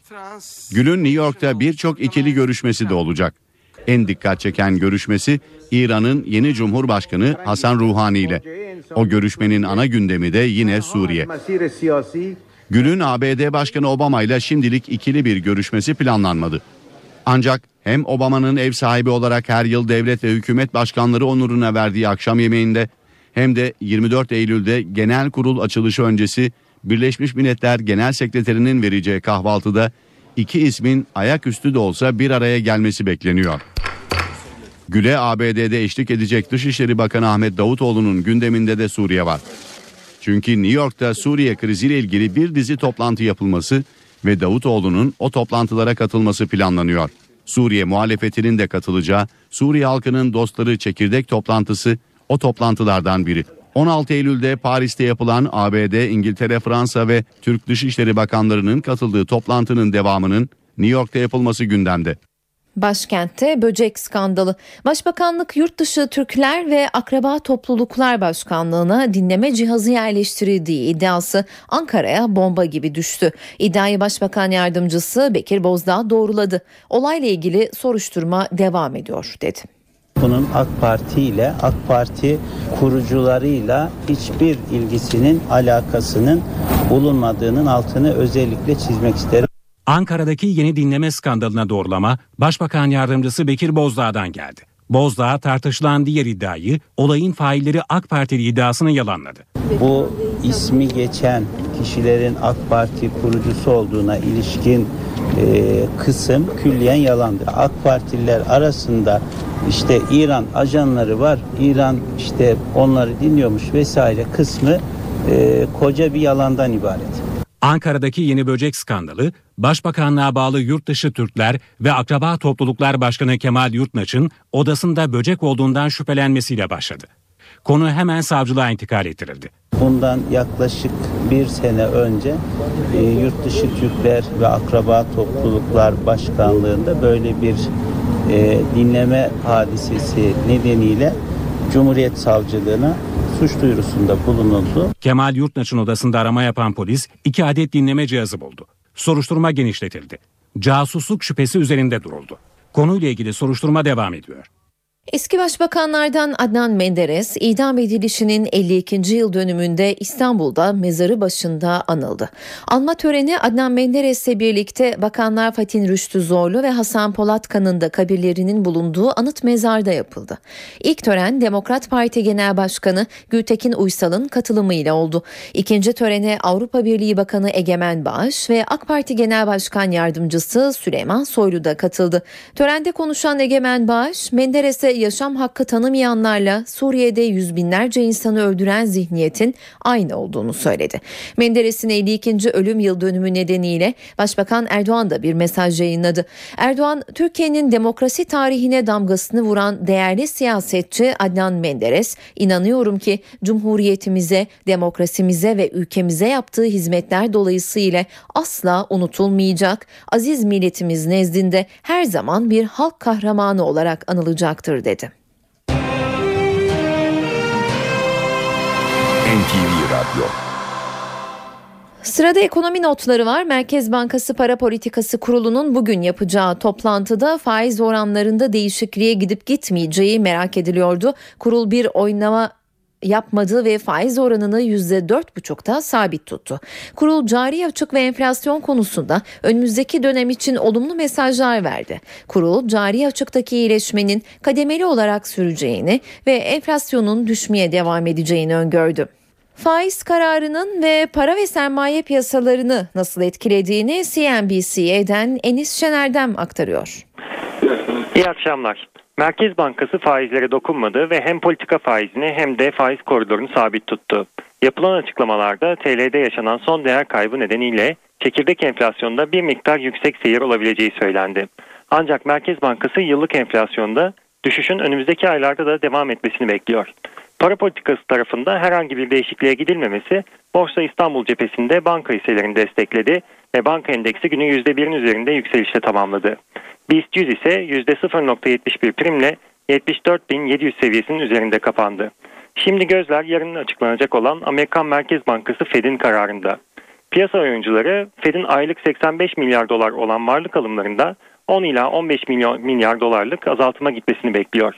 Gül'ün New York'ta birçok ikili görüşmesi de olacak. En dikkat çeken görüşmesi İran'ın yeni Cumhurbaşkanı Hasan Ruhani ile. O görüşmenin ana gündemi de yine Suriye. Gül'ün ABD Başkanı Obama ile şimdilik ikili bir görüşmesi planlanmadı. Ancak hem Obama'nın ev sahibi olarak her yıl devlet ve hükümet başkanları onuruna verdiği akşam yemeğinde hem de 24 Eylül'de genel kurul açılışı öncesi Birleşmiş Milletler Genel Sekreterinin vereceği kahvaltıda iki ismin ayaküstü de olsa bir araya gelmesi bekleniyor. Gül'e ABD'de eşlik edecek Dışişleri Bakanı Ahmet Davutoğlu'nun gündeminde de Suriye var. Çünkü New York'ta Suriye kriziyle ilgili bir dizi toplantı yapılması ve Davutoğlu'nun o toplantılara katılması planlanıyor. Suriye muhalefetinin de katılacağı Suriye halkının dostları çekirdek toplantısı o toplantılardan biri. 16 Eylül'de Paris'te yapılan ABD, İngiltere, Fransa ve Türk Dışişleri Bakanlarının katıldığı toplantının devamının New York'ta yapılması gündemde. Başkentte böcek skandalı. Başbakanlık Yurtdışı Türkler ve Akraba Topluluklar Başkanlığı'na dinleme cihazı yerleştirildiği iddiası Ankara'ya bomba gibi düştü. İddiayı Başbakan Yardımcısı Bekir Bozdağ doğruladı. Olayla ilgili soruşturma devam ediyor dedi. Bunun AK Parti ile AK Parti kurucularıyla hiçbir ilgisinin alakasının bulunmadığının altını özellikle çizmek isterim. Ankara'daki yeni dinleme skandalına doğrulama Başbakan Yardımcısı Bekir Bozdağ'dan geldi. Bozdağ tartışılan diğer iddiayı olayın failleri AK Partili iddiasını yalanladı. Bu ismi geçen kişilerin AK Parti kurucusu olduğuna ilişkin e, kısım külliyen yalandır. AK Partililer arasında işte İran ajanları var, İran işte onları dinliyormuş vesaire kısmı e, koca bir yalandan ibaret. Ankara'daki yeni böcek skandalı, Başbakanlığa bağlı Yurtdışı Türkler ve Akraba Topluluklar Başkanı Kemal Yurtnaç'ın odasında böcek olduğundan şüphelenmesiyle başladı. Konu hemen savcılığa intikal ettirildi. Bundan yaklaşık bir sene önce e, Yurtdışı Türkler ve Akraba Topluluklar Başkanlığında böyle bir e, dinleme hadisesi nedeniyle Cumhuriyet Savcılığına suç duyurusunda bulunuldu. Kemal Yurtnaç'ın odasında arama yapan polis iki adet dinleme cihazı buldu. Soruşturma genişletildi. Casusluk şüphesi üzerinde duruldu. Konuyla ilgili soruşturma devam ediyor. Eski başbakanlardan Adnan Menderes idam edilişinin 52. yıl dönümünde İstanbul'da mezarı başında anıldı. Anma töreni Adnan Menderes'le birlikte bakanlar Fatih Rüştü Zorlu ve Hasan Polatkan'ın da kabirlerinin bulunduğu anıt mezarda yapıldı. İlk tören Demokrat Parti Genel Başkanı Gültekin Uysal'ın katılımıyla oldu. İkinci törene Avrupa Birliği Bakanı Egemen Bağış ve AK Parti Genel Başkan Yardımcısı Süleyman Soylu da katıldı. Törende konuşan Egemen Bağış, Menderes'e yaşam hakkı tanımayanlarla Suriye'de yüz binlerce insanı öldüren zihniyetin aynı olduğunu söyledi. Menderes'in 52. ölüm yıl dönümü nedeniyle Başbakan Erdoğan da bir mesaj yayınladı. Erdoğan, Türkiye'nin demokrasi tarihine damgasını vuran değerli siyasetçi Adnan Menderes, inanıyorum ki Cumhuriyetimize, demokrasimize ve ülkemize yaptığı hizmetler dolayısıyla asla unutulmayacak, aziz milletimiz nezdinde her zaman bir halk kahramanı olarak anılacaktır. NTV Radyo Sırada ekonomi notları var. Merkez Bankası Para Politikası Kurulu'nun bugün yapacağı toplantıda faiz oranlarında değişikliğe gidip gitmeyeceği merak ediliyordu. Kurul bir oynama yapmadı ve faiz oranını %4,5'ta sabit tuttu. Kurul cari açık ve enflasyon konusunda önümüzdeki dönem için olumlu mesajlar verdi. Kurul cari açıktaki iyileşmenin kademeli olarak süreceğini ve enflasyonun düşmeye devam edeceğini öngördü. Faiz kararının ve para ve sermaye piyasalarını nasıl etkilediğini CNBC'den Enis Şener'den aktarıyor. İyi akşamlar. Merkez Bankası faizlere dokunmadı ve hem politika faizini hem de faiz koridorunu sabit tuttu. Yapılan açıklamalarda TL'de yaşanan son değer kaybı nedeniyle çekirdek enflasyonda bir miktar yüksek seyir olabileceği söylendi. Ancak Merkez Bankası yıllık enflasyonda düşüşün önümüzdeki aylarda da devam etmesini bekliyor. Para politikası tarafında herhangi bir değişikliğe gidilmemesi Borsa İstanbul cephesinde banka hisselerini destekledi ve banka endeksi günü %1'in üzerinde yükselişle tamamladı. BIST 100 ise %0.71 primle 74.700 seviyesinin üzerinde kapandı. Şimdi gözler yarın açıklanacak olan Amerikan Merkez Bankası Fed'in kararında. Piyasa oyuncuları Fed'in aylık 85 milyar dolar olan varlık alımlarında 10 ila 15 milyon milyar dolarlık azaltıma gitmesini bekliyor.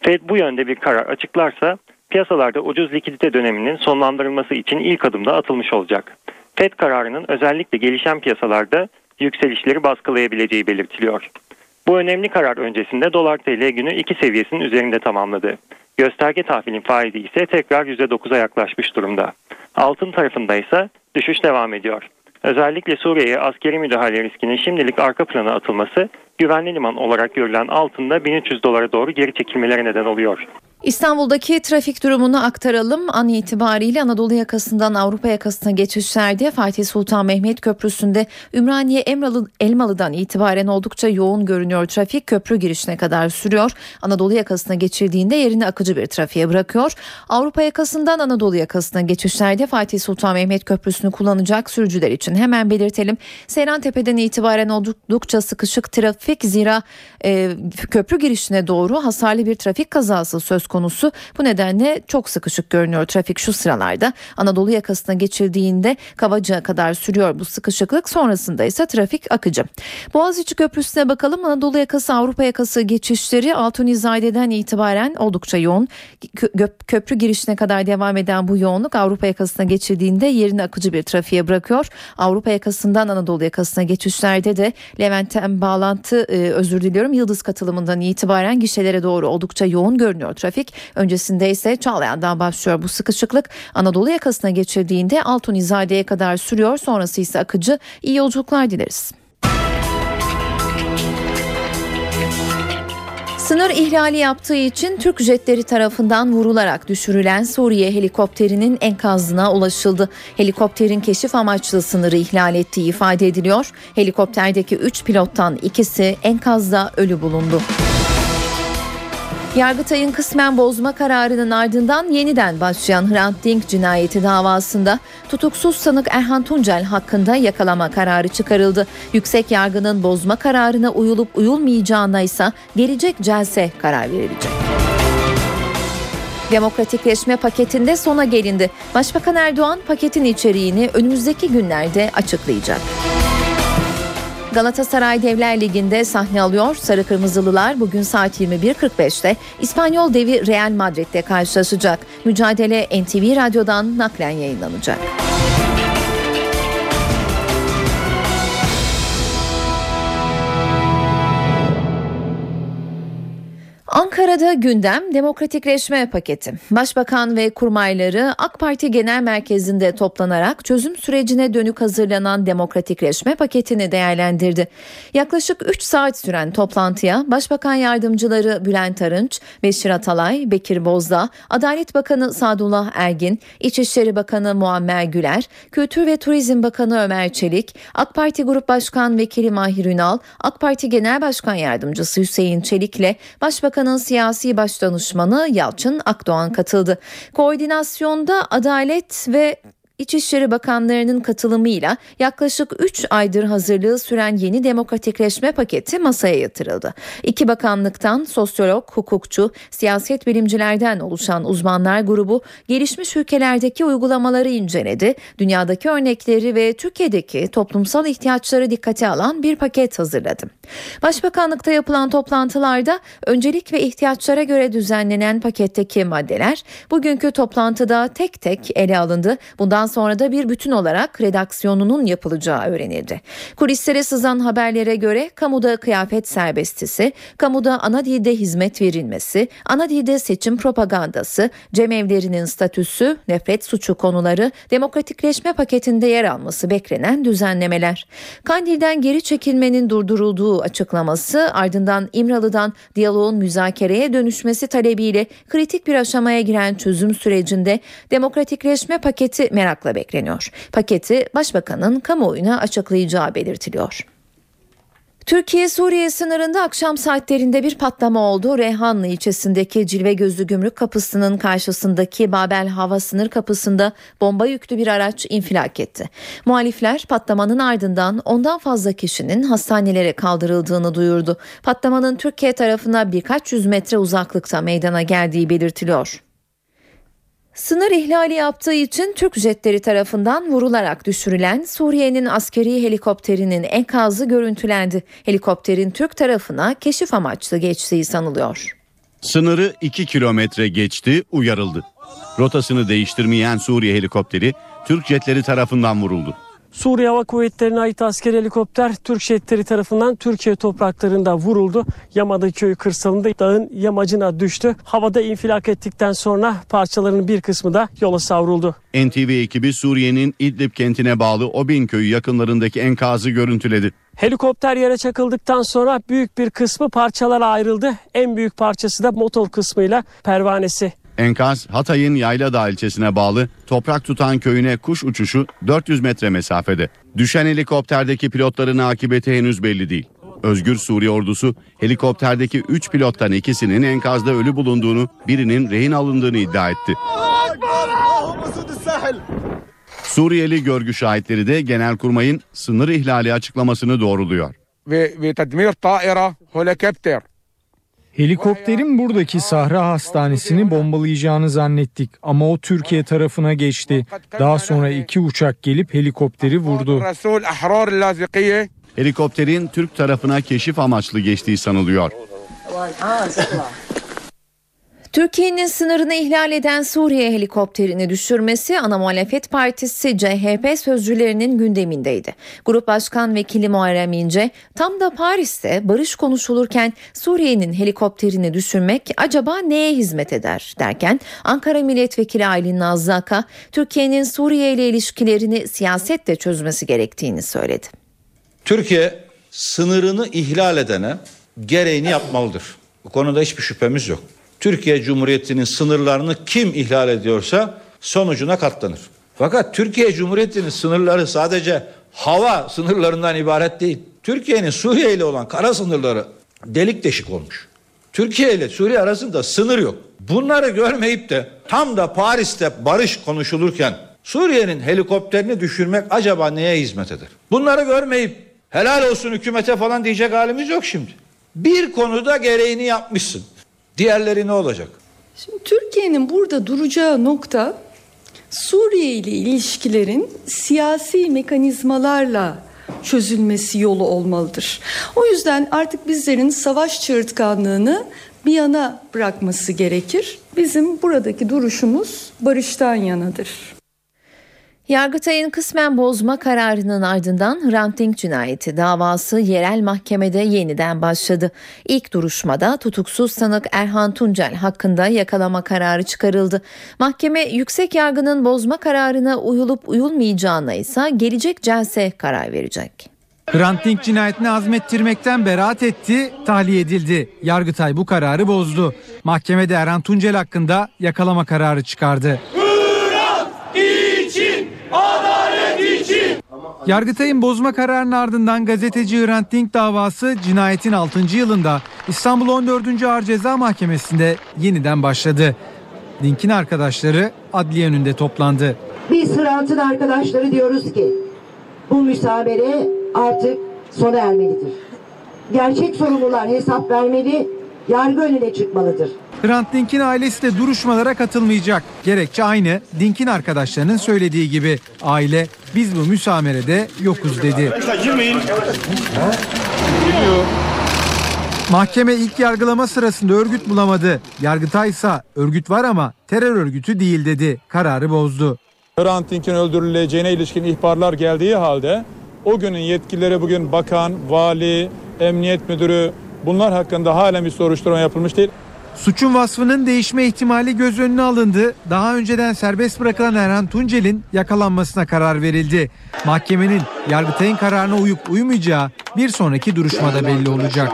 Fed bu yönde bir karar açıklarsa piyasalarda ucuz likidite döneminin sonlandırılması için ilk adımda atılmış olacak. Fed kararının özellikle gelişen piyasalarda yükselişleri baskılayabileceği belirtiliyor. Bu önemli karar öncesinde dolar TL günü 2 seviyesinin üzerinde tamamladı. Gösterge tahvilin faizi ise tekrar %9'a yaklaşmış durumda. Altın tarafında ise düşüş devam ediyor. Özellikle Suriye'ye askeri müdahale riskinin şimdilik arka plana atılması güvenli liman olarak görülen altında 1300 dolara doğru geri çekilmeleri neden oluyor. İstanbul'daki trafik durumunu aktaralım. An itibariyle Anadolu yakasından Avrupa yakasına geçişlerde Fatih Sultan Mehmet Köprüsü'nde Ümraniye Emralı, Elmalı'dan itibaren oldukça yoğun görünüyor. Trafik köprü girişine kadar sürüyor. Anadolu yakasına geçildiğinde yerini akıcı bir trafiğe bırakıyor. Avrupa yakasından Anadolu yakasına geçişlerde Fatih Sultan Mehmet Köprüsü'nü kullanacak sürücüler için hemen belirtelim. Seyrantepe'den itibaren oldukça sıkışık trafik zira e, köprü girişine doğru hasarlı bir trafik kazası söz konusu. Bu nedenle çok sıkışık görünüyor trafik şu sıralarda. Anadolu yakasına geçildiğinde Kavacık'a kadar sürüyor bu sıkışıklık. Sonrasında ise trafik akıcı. Boğaziçi Köprüsü'ne bakalım. Anadolu yakası Avrupa yakası geçişleri Altunizade'den itibaren oldukça yoğun. Köprü girişine kadar devam eden bu yoğunluk Avrupa yakasına geçildiğinde yerini akıcı bir trafiğe bırakıyor. Avrupa yakasından Anadolu yakasına geçişlerde de Levent'ten bağlantı e, özür diliyorum Yıldız katılımından itibaren gişelere doğru oldukça yoğun görünüyor trafik. Öncesinde ise Çağlayan'dan başlıyor bu sıkışıklık. Anadolu yakasına geçildiğinde Altunizade'ye kadar sürüyor. Sonrası ise akıcı. İyi yolculuklar dileriz. Sınır ihlali yaptığı için Türk jetleri tarafından vurularak düşürülen Suriye helikopterinin enkazına ulaşıldı. Helikopterin keşif amaçlı sınırı ihlal ettiği ifade ediliyor. Helikopterdeki 3 pilottan ikisi enkazda ölü bulundu. Yargıtay'ın kısmen bozma kararının ardından yeniden başlayan Hrant Dink cinayeti davasında tutuksuz sanık Erhan Tuncel hakkında yakalama kararı çıkarıldı. Yüksek yargının bozma kararına uyulup uyulmayacağına ise gelecek celse karar verilecek. Demokratikleşme paketinde sona gelindi. Başbakan Erdoğan paketin içeriğini önümüzdeki günlerde açıklayacak. Galatasaray Devler Ligi'nde sahne alıyor. Sarı Kırmızılılar bugün saat 21.45'te İspanyol devi Real Madrid'de karşılaşacak. Mücadele NTV Radyo'dan naklen yayınlanacak. Ankara'da gündem demokratikleşme paketi. Başbakan ve kurmayları AK Parti Genel Merkezi'nde toplanarak çözüm sürecine dönük hazırlanan demokratikleşme paketini değerlendirdi. Yaklaşık 3 saat süren toplantıya Başbakan Yardımcıları Bülent Arınç, Beşir Atalay, Bekir Bozdağ, Adalet Bakanı Sadullah Ergin, İçişleri Bakanı Muammer Güler, Kültür ve Turizm Bakanı Ömer Çelik, AK Parti Grup Başkan Vekili Mahir Ünal, AK Parti Genel Başkan Yardımcısı Hüseyin Çelik ile Başbakan Başbakan'ın siyasi başdanışmanı Yalçın Akdoğan katıldı. Koordinasyonda Adalet ve İçişleri Bakanlarının katılımıyla yaklaşık 3 aydır hazırlığı süren yeni demokratikleşme paketi masaya yatırıldı. İki bakanlıktan sosyolog, hukukçu, siyaset bilimcilerden oluşan uzmanlar grubu gelişmiş ülkelerdeki uygulamaları inceledi. Dünyadaki örnekleri ve Türkiye'deki toplumsal ihtiyaçları dikkate alan bir paket hazırladı. Başbakanlıkta yapılan toplantılarda öncelik ve ihtiyaçlara göre düzenlenen paketteki maddeler bugünkü toplantıda tek tek ele alındı. Bundan sonra da bir bütün olarak redaksiyonunun yapılacağı öğrenildi. Kulislere sızan haberlere göre kamuda kıyafet serbestisi, kamuda ana dilde hizmet verilmesi, ana dilde seçim propagandası, cemevlerinin statüsü, nefret suçu konuları demokratikleşme paketinde yer alması beklenen düzenlemeler. Kandil'den geri çekilmenin durdurulduğu açıklaması ardından İmralı'dan diyaloğun müzakereye dönüşmesi talebiyle kritik bir aşamaya giren çözüm sürecinde demokratikleşme paketi merak merakla bekleniyor. Paketi Başbakanın kamuoyuna açıklayacağı belirtiliyor. Türkiye-Suriye sınırında akşam saatlerinde bir patlama oldu. Reyhanlı ilçesindeki Cilve Gözlü Gümrük Kapısı'nın karşısındaki Babel Hava Sınır Kapısı'nda bomba yüklü bir araç infilak etti. Muhalifler patlamanın ardından ondan fazla kişinin hastanelere kaldırıldığını duyurdu. Patlamanın Türkiye tarafına birkaç yüz metre uzaklıkta meydana geldiği belirtiliyor. Sınır ihlali yaptığı için Türk jetleri tarafından vurularak düşürülen Suriye'nin askeri helikopterinin enkazı görüntülendi. Helikopterin Türk tarafına keşif amaçlı geçtiği sanılıyor. Sınırı 2 kilometre geçti, uyarıldı. Rotasını değiştirmeyen Suriye helikopteri Türk jetleri tarafından vuruldu. Suriye Hava Kuvvetleri'ne ait asker helikopter Türk jetleri tarafından Türkiye topraklarında vuruldu. Yamada köyü kırsalında dağın yamacına düştü. Havada infilak ettikten sonra parçalarının bir kısmı da yola savruldu. NTV ekibi Suriye'nin İdlib kentine bağlı Obin köyü yakınlarındaki enkazı görüntüledi. Helikopter yere çakıldıktan sonra büyük bir kısmı parçalara ayrıldı. En büyük parçası da motor kısmıyla pervanesi. Enkaz Hatay'ın Yayladağ ilçesine bağlı Toprak Tutan köyüne kuş uçuşu 400 metre mesafede. Düşen helikopterdeki pilotların akıbeti henüz belli değil. Özgür Suriye ordusu helikopterdeki 3 pilottan ikisinin enkazda ölü bulunduğunu, birinin rehin alındığını iddia etti. Suriyeli görgü şahitleri de Genelkurmay'ın sınır ihlali açıklamasını doğruluyor. ve tedmir taira helikopter Helikopterin buradaki Sahra Hastanesi'ni bombalayacağını zannettik ama o Türkiye tarafına geçti. Daha sonra iki uçak gelip helikopteri vurdu. Helikopterin Türk tarafına keşif amaçlı geçtiği sanılıyor. Türkiye'nin sınırını ihlal eden Suriye helikopterini düşürmesi ana muhalefet partisi CHP sözcülerinin gündemindeydi. Grup Başkan Vekili Muharrem İnce tam da Paris'te barış konuşulurken Suriye'nin helikopterini düşürmek acaba neye hizmet eder derken Ankara Milletvekili Aylin Nazlıaka Türkiye'nin Suriye ile ilişkilerini siyasetle çözmesi gerektiğini söyledi. Türkiye sınırını ihlal edene gereğini yapmalıdır. Bu konuda hiçbir şüphemiz yok. Türkiye Cumhuriyeti'nin sınırlarını kim ihlal ediyorsa sonucuna katlanır. Fakat Türkiye Cumhuriyeti'nin sınırları sadece hava sınırlarından ibaret değil. Türkiye'nin Suriye ile olan kara sınırları delik deşik olmuş. Türkiye ile Suriye arasında sınır yok. Bunları görmeyip de tam da Paris'te barış konuşulurken Suriye'nin helikopterini düşürmek acaba neye hizmet eder? Bunları görmeyip helal olsun hükümete falan diyecek halimiz yok şimdi. Bir konuda gereğini yapmışsın. Diğerleri ne olacak? Şimdi Türkiye'nin burada duracağı nokta Suriye ile ilişkilerin siyasi mekanizmalarla çözülmesi yolu olmalıdır. O yüzden artık bizlerin savaş çığırtkanlığını bir yana bırakması gerekir. Bizim buradaki duruşumuz barıştan yanadır. Yargıtay'ın kısmen bozma kararının ardından Hrant Dink cinayeti davası yerel mahkemede yeniden başladı. İlk duruşmada tutuksuz sanık Erhan Tuncel hakkında yakalama kararı çıkarıldı. Mahkeme yüksek yargının bozma kararına uyulup uyulmayacağına ise gelecek celse karar verecek. Hrant Dink cinayetini azmettirmekten beraat etti, tahliye edildi. Yargıtay bu kararı bozdu. Mahkemede Erhan Tuncel hakkında yakalama kararı çıkardı. Yargıtay'ın bozma kararının ardından gazeteci Hrant Dink davası cinayetin 6. yılında İstanbul 14. Ağır Ceza Mahkemesi'nde yeniden başladı. Dink'in arkadaşları adliye önünde toplandı. Biz Hrant'ın arkadaşları diyoruz ki bu müsabere artık sona ermelidir. Gerçek sorumlular hesap vermeli, yargı önüne çıkmalıdır. Hrant Dink'in ailesi de duruşmalara katılmayacak. Gerekçe aynı Dink'in arkadaşlarının söylediği gibi. Aile biz bu müsamerede yokuz dedi. Mahkeme ilk yargılama sırasında örgüt bulamadı. Yargıtay ise örgüt var ama terör örgütü değil dedi. Kararı bozdu. Hrant Dink'in öldürüleceğine ilişkin ihbarlar geldiği halde o günün yetkilileri bugün bakan, vali, emniyet müdürü bunlar hakkında halen bir soruşturma yapılmış değil. Suçun vasfının değişme ihtimali göz önüne alındı. Daha önceden serbest bırakılan Erhan Tuncel'in yakalanmasına karar verildi. Mahkemenin Yargıtay'ın kararına uyup uymayacağı bir sonraki duruşmada belli olacak.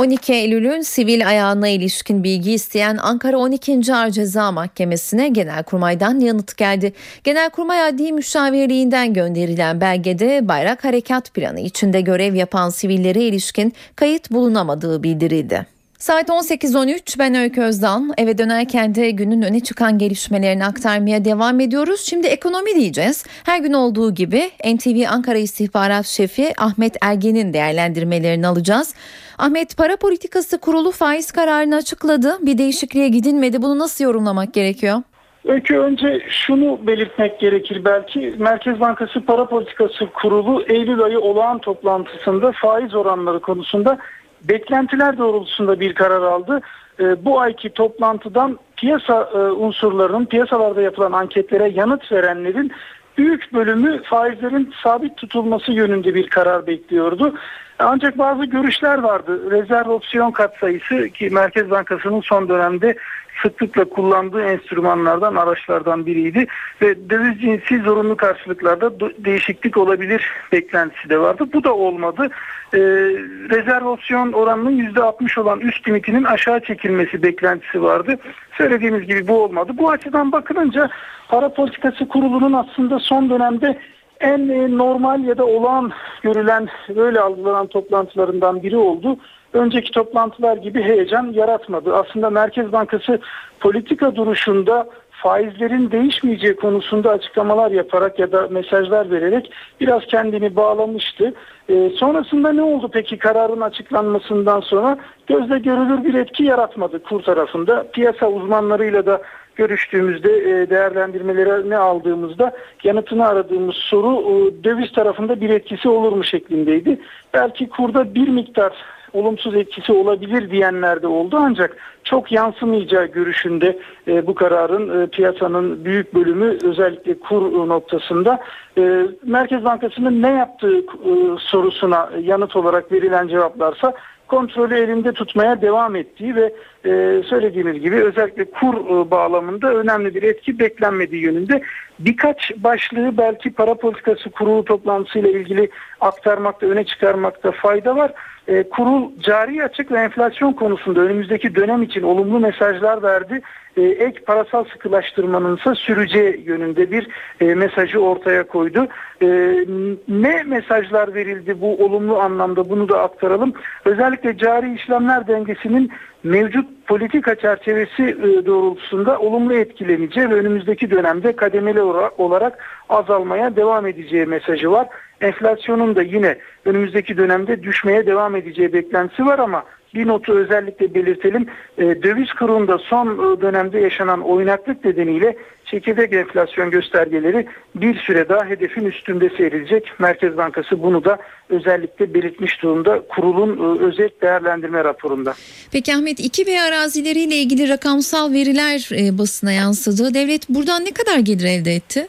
12 Eylül'ün sivil ayağına ilişkin bilgi isteyen Ankara 12. Ağır Ceza Mahkemesi'ne Genelkurmay'dan yanıt geldi. Genelkurmay Adli Müşavirliğinden gönderilen belgede bayrak harekat planı içinde görev yapan sivillere ilişkin kayıt bulunamadığı bildirildi. Saat 18.13 ben Öykü Özdan. Eve dönerken de günün öne çıkan gelişmelerini aktarmaya devam ediyoruz. Şimdi ekonomi diyeceğiz. Her gün olduğu gibi NTV Ankara İstihbarat Şefi Ahmet Ergen'in değerlendirmelerini alacağız. Ahmet para politikası kurulu faiz kararını açıkladı. Bir değişikliğe gidilmedi. Bunu nasıl yorumlamak gerekiyor? Öykü önce şunu belirtmek gerekir belki. Merkez Bankası Para Politikası Kurulu Eylül ayı olağan toplantısında faiz oranları konusunda beklentiler doğrultusunda bir karar aldı. E, bu ayki toplantıdan piyasa e, unsurlarının piyasalarda yapılan anketlere yanıt verenlerin büyük bölümü faizlerin sabit tutulması yönünde bir karar bekliyordu. Ancak bazı görüşler vardı. Rezerv opsiyon katsayısı ki Merkez Bankası'nın son dönemde sıklıkla kullandığı enstrümanlardan, araçlardan biriydi. Ve döviz cinsi zorunlu karşılıklarda değişiklik olabilir beklentisi de vardı. Bu da olmadı. Ee, rezerv opsiyon oranının %60 olan üst limitinin aşağı çekilmesi beklentisi vardı. Söylediğimiz gibi bu olmadı. Bu açıdan bakılınca para politikası kurulunun aslında son dönemde en normal ya da olağan görülen böyle algılanan toplantılarından biri oldu. Önceki toplantılar gibi heyecan yaratmadı. Aslında Merkez Bankası politika duruşunda faizlerin değişmeyeceği konusunda açıklamalar yaparak ya da mesajlar vererek biraz kendini bağlamıştı. E, sonrasında ne oldu peki kararın açıklanmasından sonra? Gözle görülür bir etki yaratmadı kur tarafında. Piyasa uzmanlarıyla da görüştüğümüzde e, değerlendirmeleri ne aldığımızda yanıtını aradığımız soru e, döviz tarafında bir etkisi olur mu şeklindeydi. Belki kurda bir miktar olumsuz etkisi olabilir diyenler de oldu ancak çok yansımayacağı görüşünde e, bu kararın e, piyasanın büyük bölümü özellikle kur noktasında e, Merkez Bankası'nın ne yaptığı e, sorusuna yanıt olarak verilen cevaplarsa kontrolü elinde tutmaya devam ettiği ve e, söylediğimiz gibi özellikle kur e, bağlamında önemli bir etki beklenmediği yönünde birkaç başlığı belki para politikası kurulu toplantısıyla ilgili aktarmakta öne çıkarmakta fayda var. E, kurul cari açık ve enflasyon konusunda önümüzdeki dönem için olumlu mesajlar verdi. E, ek parasal sıkılaştırmanın ise süreceği yönünde bir e, mesajı ortaya koydu. E, ne mesajlar verildi bu olumlu anlamda bunu da aktaralım. Özellikle cari işlemler dengesinin mevcut politika çerçevesi e, doğrultusunda olumlu etkileneceği ve önümüzdeki dönemde kademeli olarak azalmaya devam edeceği mesajı var. Enflasyonun da yine önümüzdeki dönemde düşmeye devam edeceği beklentisi var ama bir notu özellikle belirtelim. E, döviz kurunda son e, dönemde yaşanan oynaklık nedeniyle çekirdek enflasyon göstergeleri bir süre daha hedefin üstünde seyredecek. Merkez Bankası bunu da özellikle belirtmiş durumda kurulun e, özet değerlendirme raporunda. Peki Ahmet 2B arazileriyle ilgili rakamsal veriler e, basına yansıdı. Devlet buradan ne kadar gelir elde etti?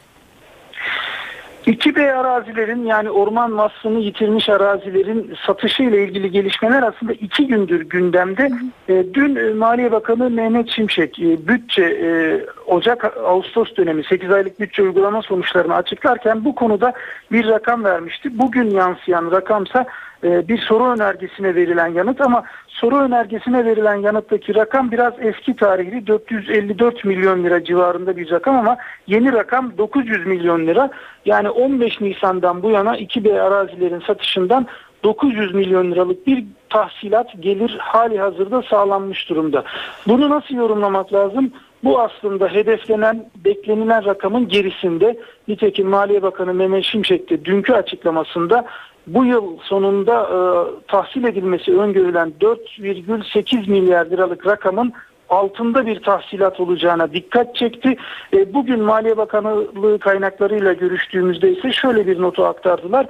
2B arazilerin yani orman vasfını yitirmiş arazilerin satışı ile ilgili gelişmeler aslında iki gündür gündemde. E, dün e, Maliye Bakanı Mehmet Şimşek e, bütçe e, Ocak-Ağustos dönemi 8 aylık bütçe uygulama sonuçlarını açıklarken bu konuda bir rakam vermişti. Bugün yansıyan rakamsa e, bir soru önergesine verilen yanıt ama soru önergesine verilen yanıttaki rakam biraz eski tarihli 454 milyon lira civarında bir rakam ama yeni rakam 900 milyon lira. Yani 15 Nisan'dan bu yana 2B arazilerin satışından 900 milyon liralık bir tahsilat gelir hali hazırda sağlanmış durumda. Bunu nasıl yorumlamak lazım? Bu aslında hedeflenen, beklenilen rakamın gerisinde. Nitekim Maliye Bakanı Mehmet Şimşek de dünkü açıklamasında bu yıl sonunda e, tahsil edilmesi öngörülen 4,8 milyar liralık rakamın altında bir tahsilat olacağına dikkat çekti. E, bugün Maliye Bakanlığı kaynaklarıyla görüştüğümüzde ise şöyle bir notu aktardılar.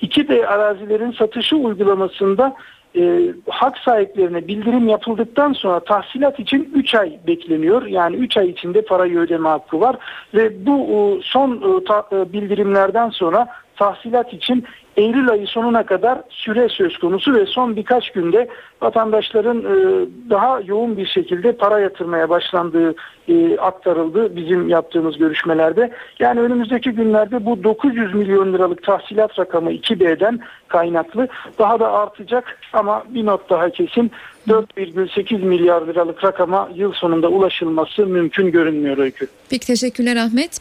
İki de arazilerin satışı uygulamasında e, hak sahiplerine bildirim yapıldıktan sonra tahsilat için 3 ay bekleniyor. Yani 3 ay içinde parayı ödeme hakkı var ve bu e, son e, ta, e, bildirimlerden sonra tahsilat için Eylül ayı sonuna kadar süre söz konusu ve son birkaç günde vatandaşların e, daha yoğun bir şekilde para yatırmaya başlandığı e, aktarıldı bizim yaptığımız görüşmelerde. Yani önümüzdeki günlerde bu 900 milyon liralık tahsilat rakamı 2B'den kaynaklı daha da artacak ama bir not daha kesin 4,8 milyar liralık rakama yıl sonunda ulaşılması mümkün görünmüyor Öykü. Peki teşekkürler Ahmet.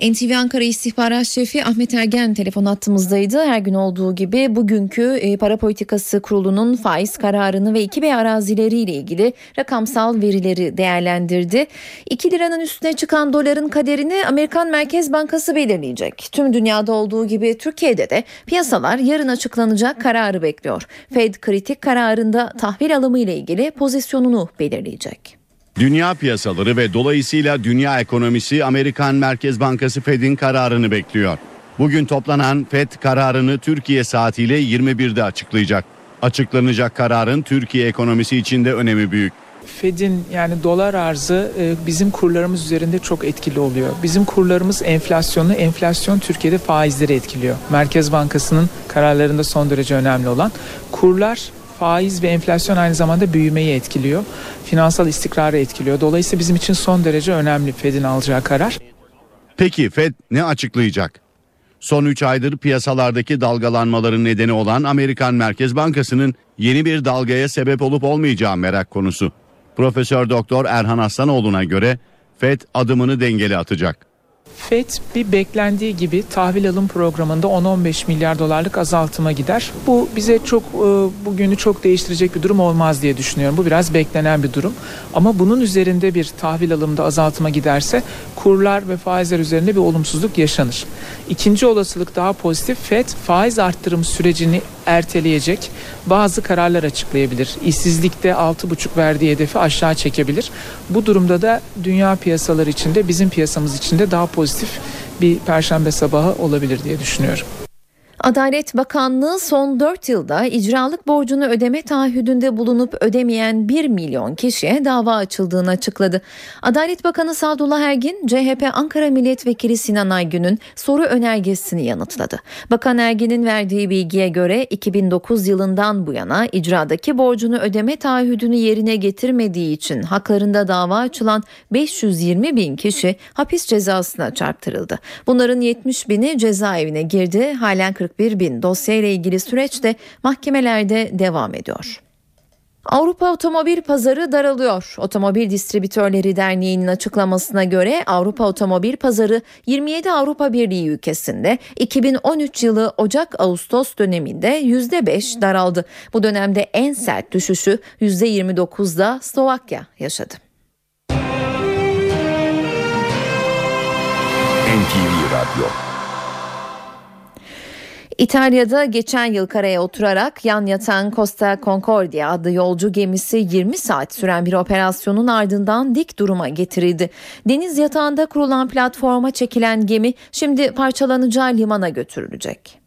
NTV Ankara İstihbarat Şefi Ahmet Ergen telefon attığımızdaydı. Her gün olduğu gibi bugünkü e, para politikası kurulunun faiz kararını ve 2B arazileriyle ilgili rakamsal verileri değerlendirdi. 2 liranın üstüne çıkan doların kaderini Amerikan Merkez Bankası belirleyecek. Tüm dünyada olduğu gibi Türkiye'de de piyasalar yarın açıklanacak kararı bekliyor. Fed kritik kararında tahvil alımı ile ilgili pozisyonunu belirleyecek. Dünya piyasaları ve dolayısıyla dünya ekonomisi Amerikan Merkez Bankası Fed'in kararını bekliyor. Bugün toplanan Fed kararını Türkiye saatiyle 21'de açıklayacak. Açıklanacak kararın Türkiye ekonomisi için de önemi büyük. Fed'in yani dolar arzı e, bizim kurlarımız üzerinde çok etkili oluyor. Bizim kurlarımız enflasyonu, enflasyon Türkiye'de faizleri etkiliyor. Merkez Bankası'nın kararlarında son derece önemli olan kurlar faiz ve enflasyon aynı zamanda büyümeyi etkiliyor. Finansal istikrarı etkiliyor. Dolayısıyla bizim için son derece önemli Fed'in alacağı karar. Peki Fed ne açıklayacak? Son 3 aydır piyasalardaki dalgalanmaların nedeni olan Amerikan Merkez Bankası'nın yeni bir dalgaya sebep olup olmayacağı merak konusu. Profesör Doktor Erhan Aslanoğlu'na göre Fed adımını dengeli atacak. FED bir beklendiği gibi tahvil alım programında 10-15 milyar dolarlık azaltıma gider. Bu bize çok e, bugünü çok değiştirecek bir durum olmaz diye düşünüyorum. Bu biraz beklenen bir durum. Ama bunun üzerinde bir tahvil alımda azaltıma giderse kurlar ve faizler üzerinde bir olumsuzluk yaşanır. İkinci olasılık daha pozitif. FED faiz arttırım sürecini erteleyecek bazı kararlar açıklayabilir. İşsizlikte 6,5 verdiği hedefi aşağı çekebilir. Bu durumda da dünya piyasaları içinde bizim piyasamız içinde daha pozitif bir perşembe sabahı olabilir diye düşünüyorum. Adalet Bakanlığı son 4 yılda icralık borcunu ödeme taahhüdünde bulunup ödemeyen 1 milyon kişiye dava açıldığını açıkladı. Adalet Bakanı Sadullah Ergin, CHP Ankara Milletvekili Sinan Aygün'ün soru önergesini yanıtladı. Bakan Ergin'in verdiği bilgiye göre 2009 yılından bu yana icradaki borcunu ödeme taahhüdünü yerine getirmediği için haklarında dava açılan 520 bin kişi hapis cezasına çarptırıldı. Bunların 70 bini cezaevine girdi. Halen 41 bin dosya ile ilgili süreç de mahkemelerde devam ediyor. Avrupa otomobil pazarı daralıyor. Otomobil Distribütörleri Derneği'nin açıklamasına göre Avrupa otomobil pazarı 27 Avrupa Birliği ülkesinde 2013 yılı Ocak-Ağustos döneminde %5 daraldı. Bu dönemde en sert düşüşü %29'da Slovakya yaşadı. NTV Radyo İtalya'da geçen yıl karaya oturarak yan yatan Costa Concordia adlı yolcu gemisi 20 saat süren bir operasyonun ardından dik duruma getirildi. Deniz yatağında kurulan platforma çekilen gemi şimdi parçalanacağı limana götürülecek.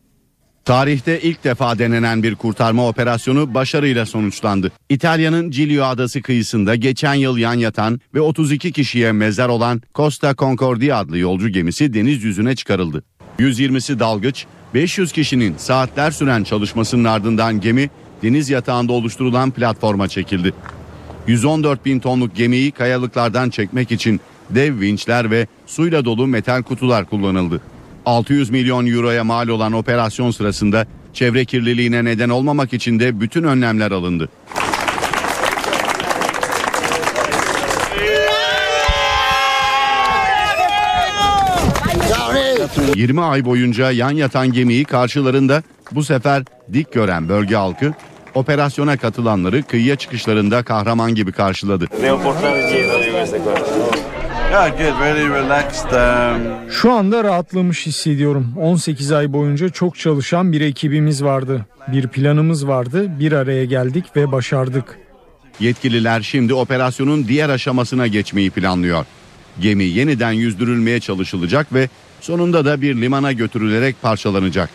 Tarihte ilk defa denenen bir kurtarma operasyonu başarıyla sonuçlandı. İtalya'nın Giglio adası kıyısında geçen yıl yan yatan ve 32 kişiye mezar olan Costa Concordia adlı yolcu gemisi deniz yüzüne çıkarıldı. 120'si dalgıç, 500 kişinin saatler süren çalışmasının ardından gemi deniz yatağında oluşturulan platforma çekildi. 114 bin tonluk gemiyi kayalıklardan çekmek için dev vinçler ve suyla dolu metal kutular kullanıldı. 600 milyon euroya mal olan operasyon sırasında çevre kirliliğine neden olmamak için de bütün önlemler alındı. 20 ay boyunca yan yatan gemiyi karşılarında bu sefer dik gören bölge halkı operasyona katılanları kıyıya çıkışlarında kahraman gibi karşıladı. Şu anda rahatlamış hissediyorum. 18 ay boyunca çok çalışan bir ekibimiz vardı. Bir planımız vardı, bir araya geldik ve başardık. Yetkililer şimdi operasyonun diğer aşamasına geçmeyi planlıyor. Gemi yeniden yüzdürülmeye çalışılacak ve sonunda da bir limana götürülerek parçalanacak.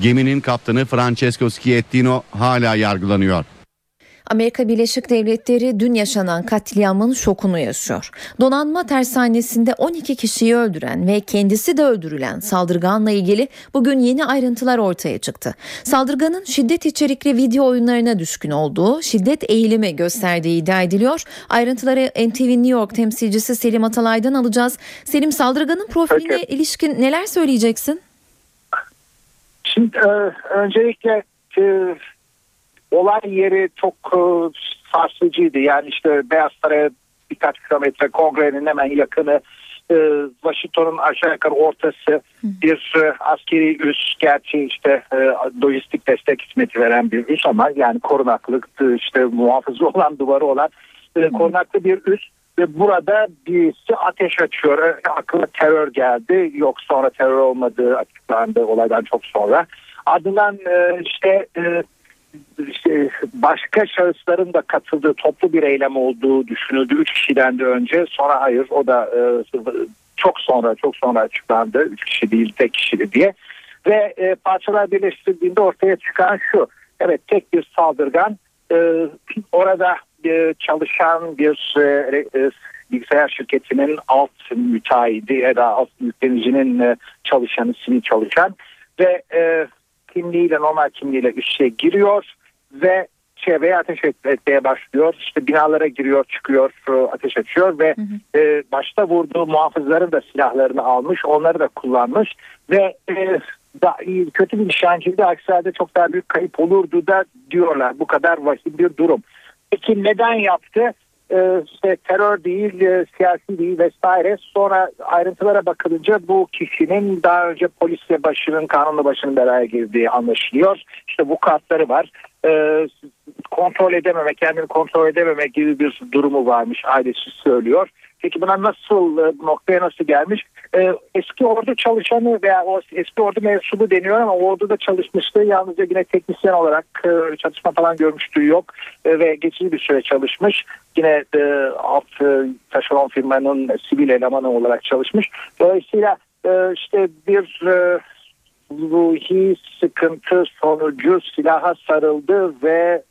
Geminin kaptanı Francesco Schiettino hala yargılanıyor. Amerika Birleşik Devletleri dün yaşanan katliamın şokunu yaşıyor. Donanma tersanesinde 12 kişiyi öldüren ve kendisi de öldürülen saldırganla ilgili bugün yeni ayrıntılar ortaya çıktı. Saldırganın şiddet içerikli video oyunlarına düşkün olduğu, şiddet eğilimi gösterdiği iddia ediliyor. Ayrıntıları NTV New York temsilcisi Selim Atalay'dan alacağız. Selim saldırganın profiline Peki. ilişkin neler söyleyeceksin? Şimdi e, öncelikle e, olay yeri çok e, sarsıcıydı. Yani işte Beyaz Saray'a birkaç kilometre kongrenin hemen yakını e, Washington'un aşağı yukarı ortası bir e, askeri üs gerçi işte e, lojistik destek hizmeti veren bir üs ama yani korunaklı e, işte muhafızı olan duvarı olan e, korunaklı bir üs ve burada birisi ateş açıyor. Aklıma terör geldi. Yok sonra terör olmadığı açıklandı olaydan çok sonra. Ardından e, işte e, işte başka şahısların da katıldığı toplu bir eylem olduğu düşünüldü. Üç kişiden de önce sonra hayır o da e, çok sonra çok sonra açıklandı. Üç kişi değil tek kişiydi diye. Ve e, parçalar birleştirildiğinde ortaya çıkan şu. Evet tek bir saldırgan e, orada e, çalışan bir e, e, bilgisayar şirketinin alt müteahhidi ya da alt yüklenicinin e, çalışanı, sivil çalışan ve e, kimliğiyle normal kimliğiyle üste giriyor ve çevreye ateş et- etmeye başlıyor. İşte binalara giriyor, çıkıyor, e, ateş açıyor ve e, başta vurduğu muhafızların da silahlarını almış, onları da kullanmış ve e, da, kötü bir nişancıydı. Aksi halde çok daha büyük kayıp olurdu da diyorlar. Bu kadar vahim bir durum. Peki neden yaptı? E, işte terör değil, e, siyasi değil vesaire. Sonra ayrıntılara bakılınca bu kişinin daha önce polisle başının, kanunlu başının belaya girdiği anlaşılıyor. İşte bu kartları var. E, kontrol edememek, kendini kontrol edememek gibi bir durumu varmış ailesi söylüyor. Peki buna nasıl, e, bu noktaya nasıl gelmiş? E, eski ordu çalışanı veya o eski ordu mensubu deniyor ama orduda çalışmıştı. Yalnızca yine teknisyen olarak e, çatışma falan görmüştüğü yok ve geçici bir süre çalışmış. Yine alt taşeron firmanın sivil elemanı olarak çalışmış. Dolayısıyla işte bir ruhi sıkıntı sonucu silaha sarıldı ve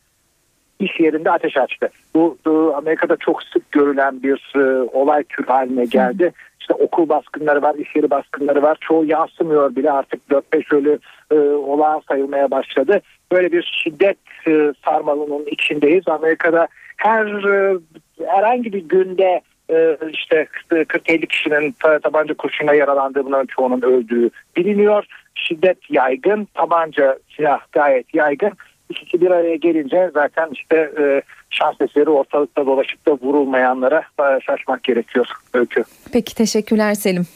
iş yerinde ateş açtı. Bu, Amerika'da çok sık görülen bir e, olay türü haline geldi. İşte okul baskınları var, iş yeri baskınları var. Çoğu yansımıyor bile artık 4-5 ölü e, olağan sayılmaya başladı. Böyle bir şiddet e, sarmalının içindeyiz. Amerika'da her e, herhangi bir günde e, işte 40-50 kişinin ta- tabanca kurşuna yaralandığı bunların çoğunun öldüğü biliniyor. Şiddet yaygın, tabanca silah gayet yaygın. İkisi bir araya gelince zaten işte e, şans eseri ortalıkta dolaşıp da vurulmayanlara e, şaşmak gerekiyor Öykü. Peki teşekkürler Selim.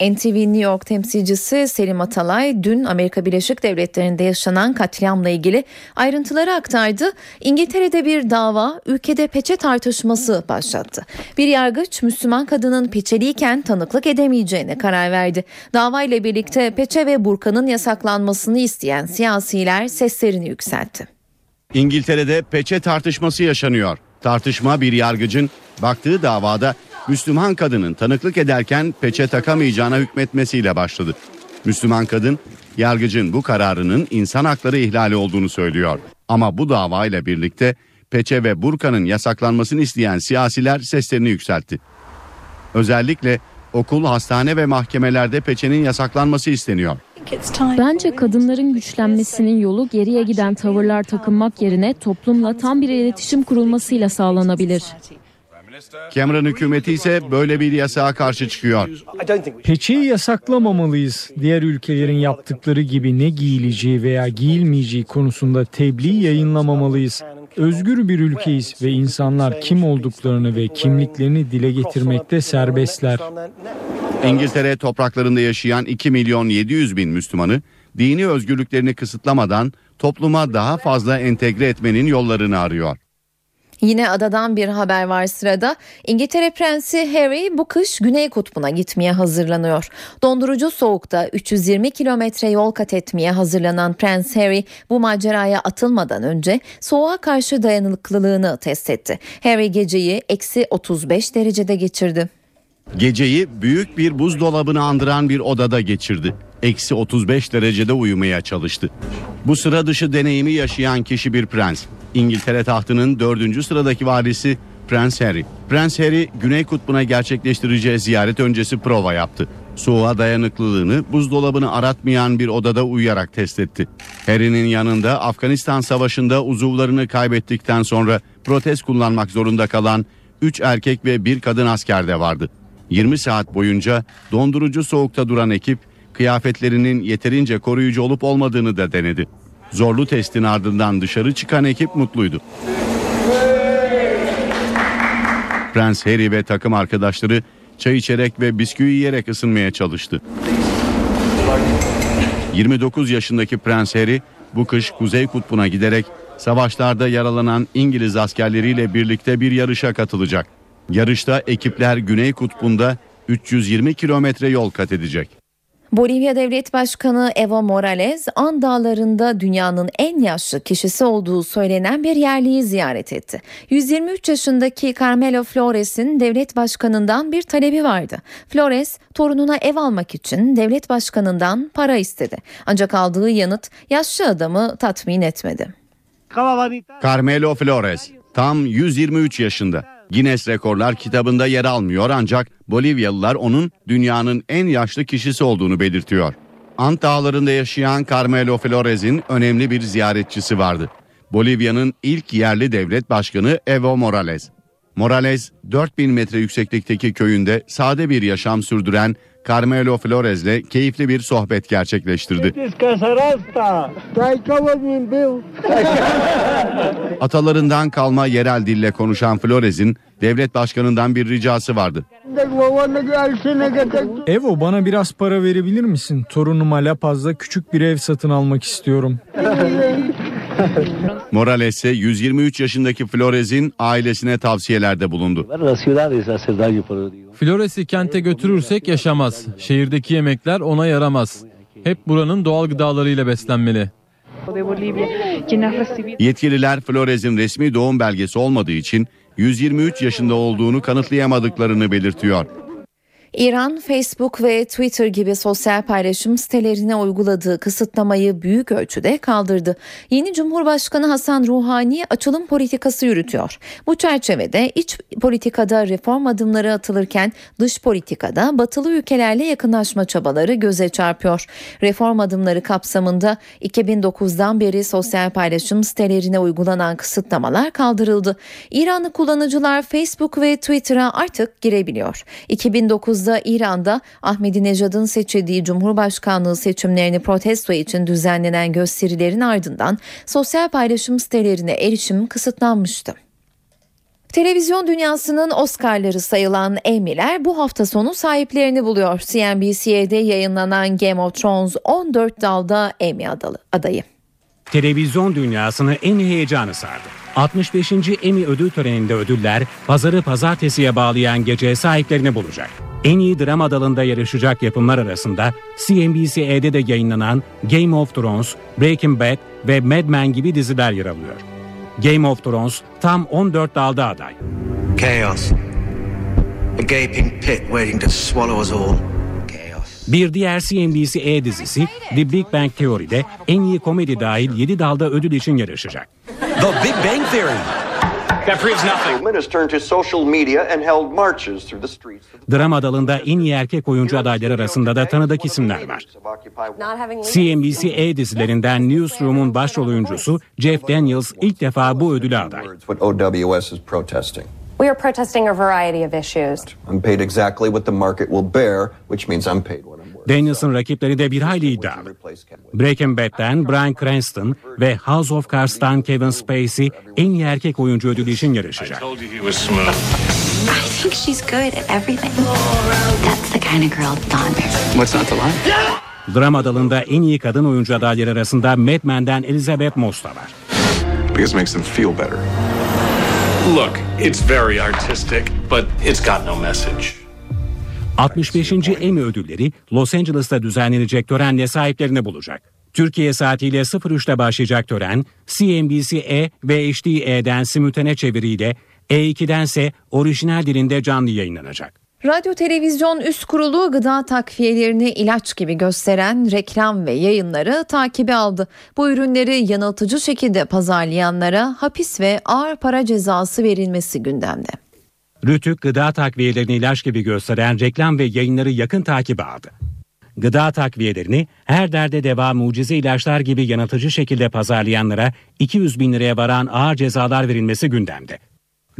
NTV New York temsilcisi Selim Atalay dün Amerika Birleşik Devletleri'nde yaşanan katliamla ilgili ayrıntıları aktardı. İngiltere'de bir dava ülkede peçe tartışması başlattı. Bir yargıç Müslüman kadının peçeliyken tanıklık edemeyeceğine karar verdi. Dava ile birlikte peçe ve burkanın yasaklanmasını isteyen siyasiler seslerini yükseltti. İngiltere'de peçe tartışması yaşanıyor. Tartışma bir yargıcın baktığı davada Müslüman kadının tanıklık ederken peçe takamayacağına hükmetmesiyle başladı. Müslüman kadın yargıcın bu kararının insan hakları ihlali olduğunu söylüyor. Ama bu davayla birlikte peçe ve burkanın yasaklanmasını isteyen siyasiler seslerini yükseltti. Özellikle okul, hastane ve mahkemelerde peçenin yasaklanması isteniyor. Bence kadınların güçlenmesinin yolu geriye giden tavırlar takınmak yerine toplumla tam bir iletişim kurulmasıyla sağlanabilir. Cameron hükümeti ise böyle bir yasağa karşı çıkıyor. Peçeyi yasaklamamalıyız. Diğer ülkelerin yaptıkları gibi ne giyileceği veya giyilmeyeceği konusunda tebliğ yayınlamamalıyız. Özgür bir ülkeyiz ve insanlar kim olduklarını ve kimliklerini dile getirmekte serbestler. İngiltere topraklarında yaşayan 2 milyon 700 bin Müslümanı dini özgürlüklerini kısıtlamadan topluma daha fazla entegre etmenin yollarını arıyor. Yine adadan bir haber var sırada. İngiltere Prensi Harry bu kış Güney Kutbu'na gitmeye hazırlanıyor. Dondurucu soğukta 320 kilometre yol kat etmeye hazırlanan Prens Harry bu maceraya atılmadan önce soğuğa karşı dayanıklılığını test etti. Harry geceyi eksi 35 derecede geçirdi. Geceyi büyük bir buzdolabını andıran bir odada geçirdi. Eksi 35 derecede uyumaya çalıştı. Bu sıra dışı deneyimi yaşayan kişi bir prens. İngiltere tahtının dördüncü sıradaki varisi Prens Harry. Prens Harry Güney Kutbu'na gerçekleştireceği ziyaret öncesi prova yaptı. Soğuğa dayanıklılığını buzdolabını aratmayan bir odada uyuyarak test etti. Harry'nin yanında Afganistan Savaşı'nda uzuvlarını kaybettikten sonra protez kullanmak zorunda kalan 3 erkek ve bir kadın asker de vardı. 20 saat boyunca dondurucu soğukta duran ekip kıyafetlerinin yeterince koruyucu olup olmadığını da denedi. Zorlu testin ardından dışarı çıkan ekip mutluydu. Prens Harry ve takım arkadaşları çay içerek ve bisküvi yiyerek ısınmaya çalıştı. 29 yaşındaki Prens Harry bu kış Kuzey Kutbu'na giderek savaşlarda yaralanan İngiliz askerleriyle birlikte bir yarışa katılacak. Yarışta ekipler Güney Kutbu'nda 320 kilometre yol kat edecek. Bolivya Devlet Başkanı Evo Morales, An Dağları'nda dünyanın en yaşlı kişisi olduğu söylenen bir yerliyi ziyaret etti. 123 yaşındaki Carmelo Flores'in devlet başkanından bir talebi vardı. Flores, torununa ev almak için devlet başkanından para istedi. Ancak aldığı yanıt yaşlı adamı tatmin etmedi. Carmelo Flores tam 123 yaşında. Guinness Rekorlar kitabında yer almıyor ancak Bolivyalılar onun dünyanın en yaşlı kişisi olduğunu belirtiyor. Ant Dağları'nda yaşayan Carmelo Flores'in önemli bir ziyaretçisi vardı. Bolivya'nın ilk yerli devlet başkanı Evo Morales. Morales 4000 metre yükseklikteki köyünde sade bir yaşam sürdüren Carmelo Flores'le keyifli bir sohbet gerçekleştirdi. Atalarından kalma yerel dille konuşan Flores'in Devlet başkanından bir ricası vardı. Evo bana biraz para verebilir misin? Torunuma La Paz'da küçük bir ev satın almak istiyorum. Morales ise 123 yaşındaki Flores'in ailesine tavsiyelerde bulundu. Flores'i kente götürürsek yaşamaz. Şehirdeki yemekler ona yaramaz. Hep buranın doğal gıdalarıyla beslenmeli. Yetkililer Flores'in resmi doğum belgesi olmadığı için 123 yaşında olduğunu kanıtlayamadıklarını belirtiyor. İran, Facebook ve Twitter gibi sosyal paylaşım sitelerine uyguladığı kısıtlamayı büyük ölçüde kaldırdı. Yeni Cumhurbaşkanı Hasan Ruhani açılım politikası yürütüyor. Bu çerçevede iç politikada reform adımları atılırken dış politikada batılı ülkelerle yakınlaşma çabaları göze çarpıyor. Reform adımları kapsamında 2009'dan beri sosyal paylaşım sitelerine uygulanan kısıtlamalar kaldırıldı. İranlı kullanıcılar Facebook ve Twitter'a artık girebiliyor. 2009 İran'da Ahmadinejad'ın seçildiği Cumhurbaşkanlığı seçimlerini protesto için düzenlenen gösterilerin ardından sosyal paylaşım sitelerine erişim kısıtlanmıştı. Televizyon dünyasının Oscar'ları sayılan Emmy'ler bu hafta sonu sahiplerini buluyor. CNBC'de yayınlanan Game of Thrones 14 dalda Emmy adalı, adayı. Televizyon dünyasını en heyecanı sardı. 65. Emmy ödül töreninde ödüller pazarı pazartesiye bağlayan gece sahiplerini bulacak. En iyi drama dalında yarışacak yapımlar arasında CNBC'de de yayınlanan Game of Thrones, Breaking Bad ve Mad Men gibi diziler yer alıyor. Game of Thrones tam 14 dalda aday. Chaos. A gaping pit waiting to swallow us all. Bir diğer CNBC dizisi The Big Bang Theory'de en iyi komedi dahil 7 dalda ödül için yarışacak. The Big Bang Theory. That proves nothing. has turned to social media and held marches through the streets. Drama dalında en iyi erkek oyuncu adayları arasında da tanıdık isimler var. CNBC dizilerinden Newsroom'un başrol oyuncusu Jeff Daniels ilk defa bu ödüle aday. İs. We are protesting a variety of issues. I'm paid exactly what the market will bear, which means I'm paid what I'm worth. Daniels'ın rakipleri de bir hayli iddialı. Breaking Bad'den Bryan Cranston ve House of Cards'tan Kevin Spacey en iyi erkek oyuncu ödülü için yarışacak. I think she's good at everything. That's the kind of girl Don marries. What's not to like? Drama dalında en iyi kadın oyuncu adayları arasında Mad Men'den Elizabeth Moss da var. Because it makes them feel better. Look, it's very artistic, but it's got no message. 65. Emmy ödülleri Los Angeles'ta düzenlenecek törenle sahiplerini bulacak. Türkiye saatiyle 03'te başlayacak tören CNBC-E ve HD-E'den simültane çeviriyle E2'dense orijinal dilinde canlı yayınlanacak. Radyo Televizyon Üst Kurulu gıda takviyelerini ilaç gibi gösteren reklam ve yayınları takibi aldı. Bu ürünleri yanıltıcı şekilde pazarlayanlara hapis ve ağır para cezası verilmesi gündemde. Rütük gıda takviyelerini ilaç gibi gösteren reklam ve yayınları yakın takibe aldı. Gıda takviyelerini her derde deva mucize ilaçlar gibi yanıltıcı şekilde pazarlayanlara 200 bin liraya varan ağır cezalar verilmesi gündemde.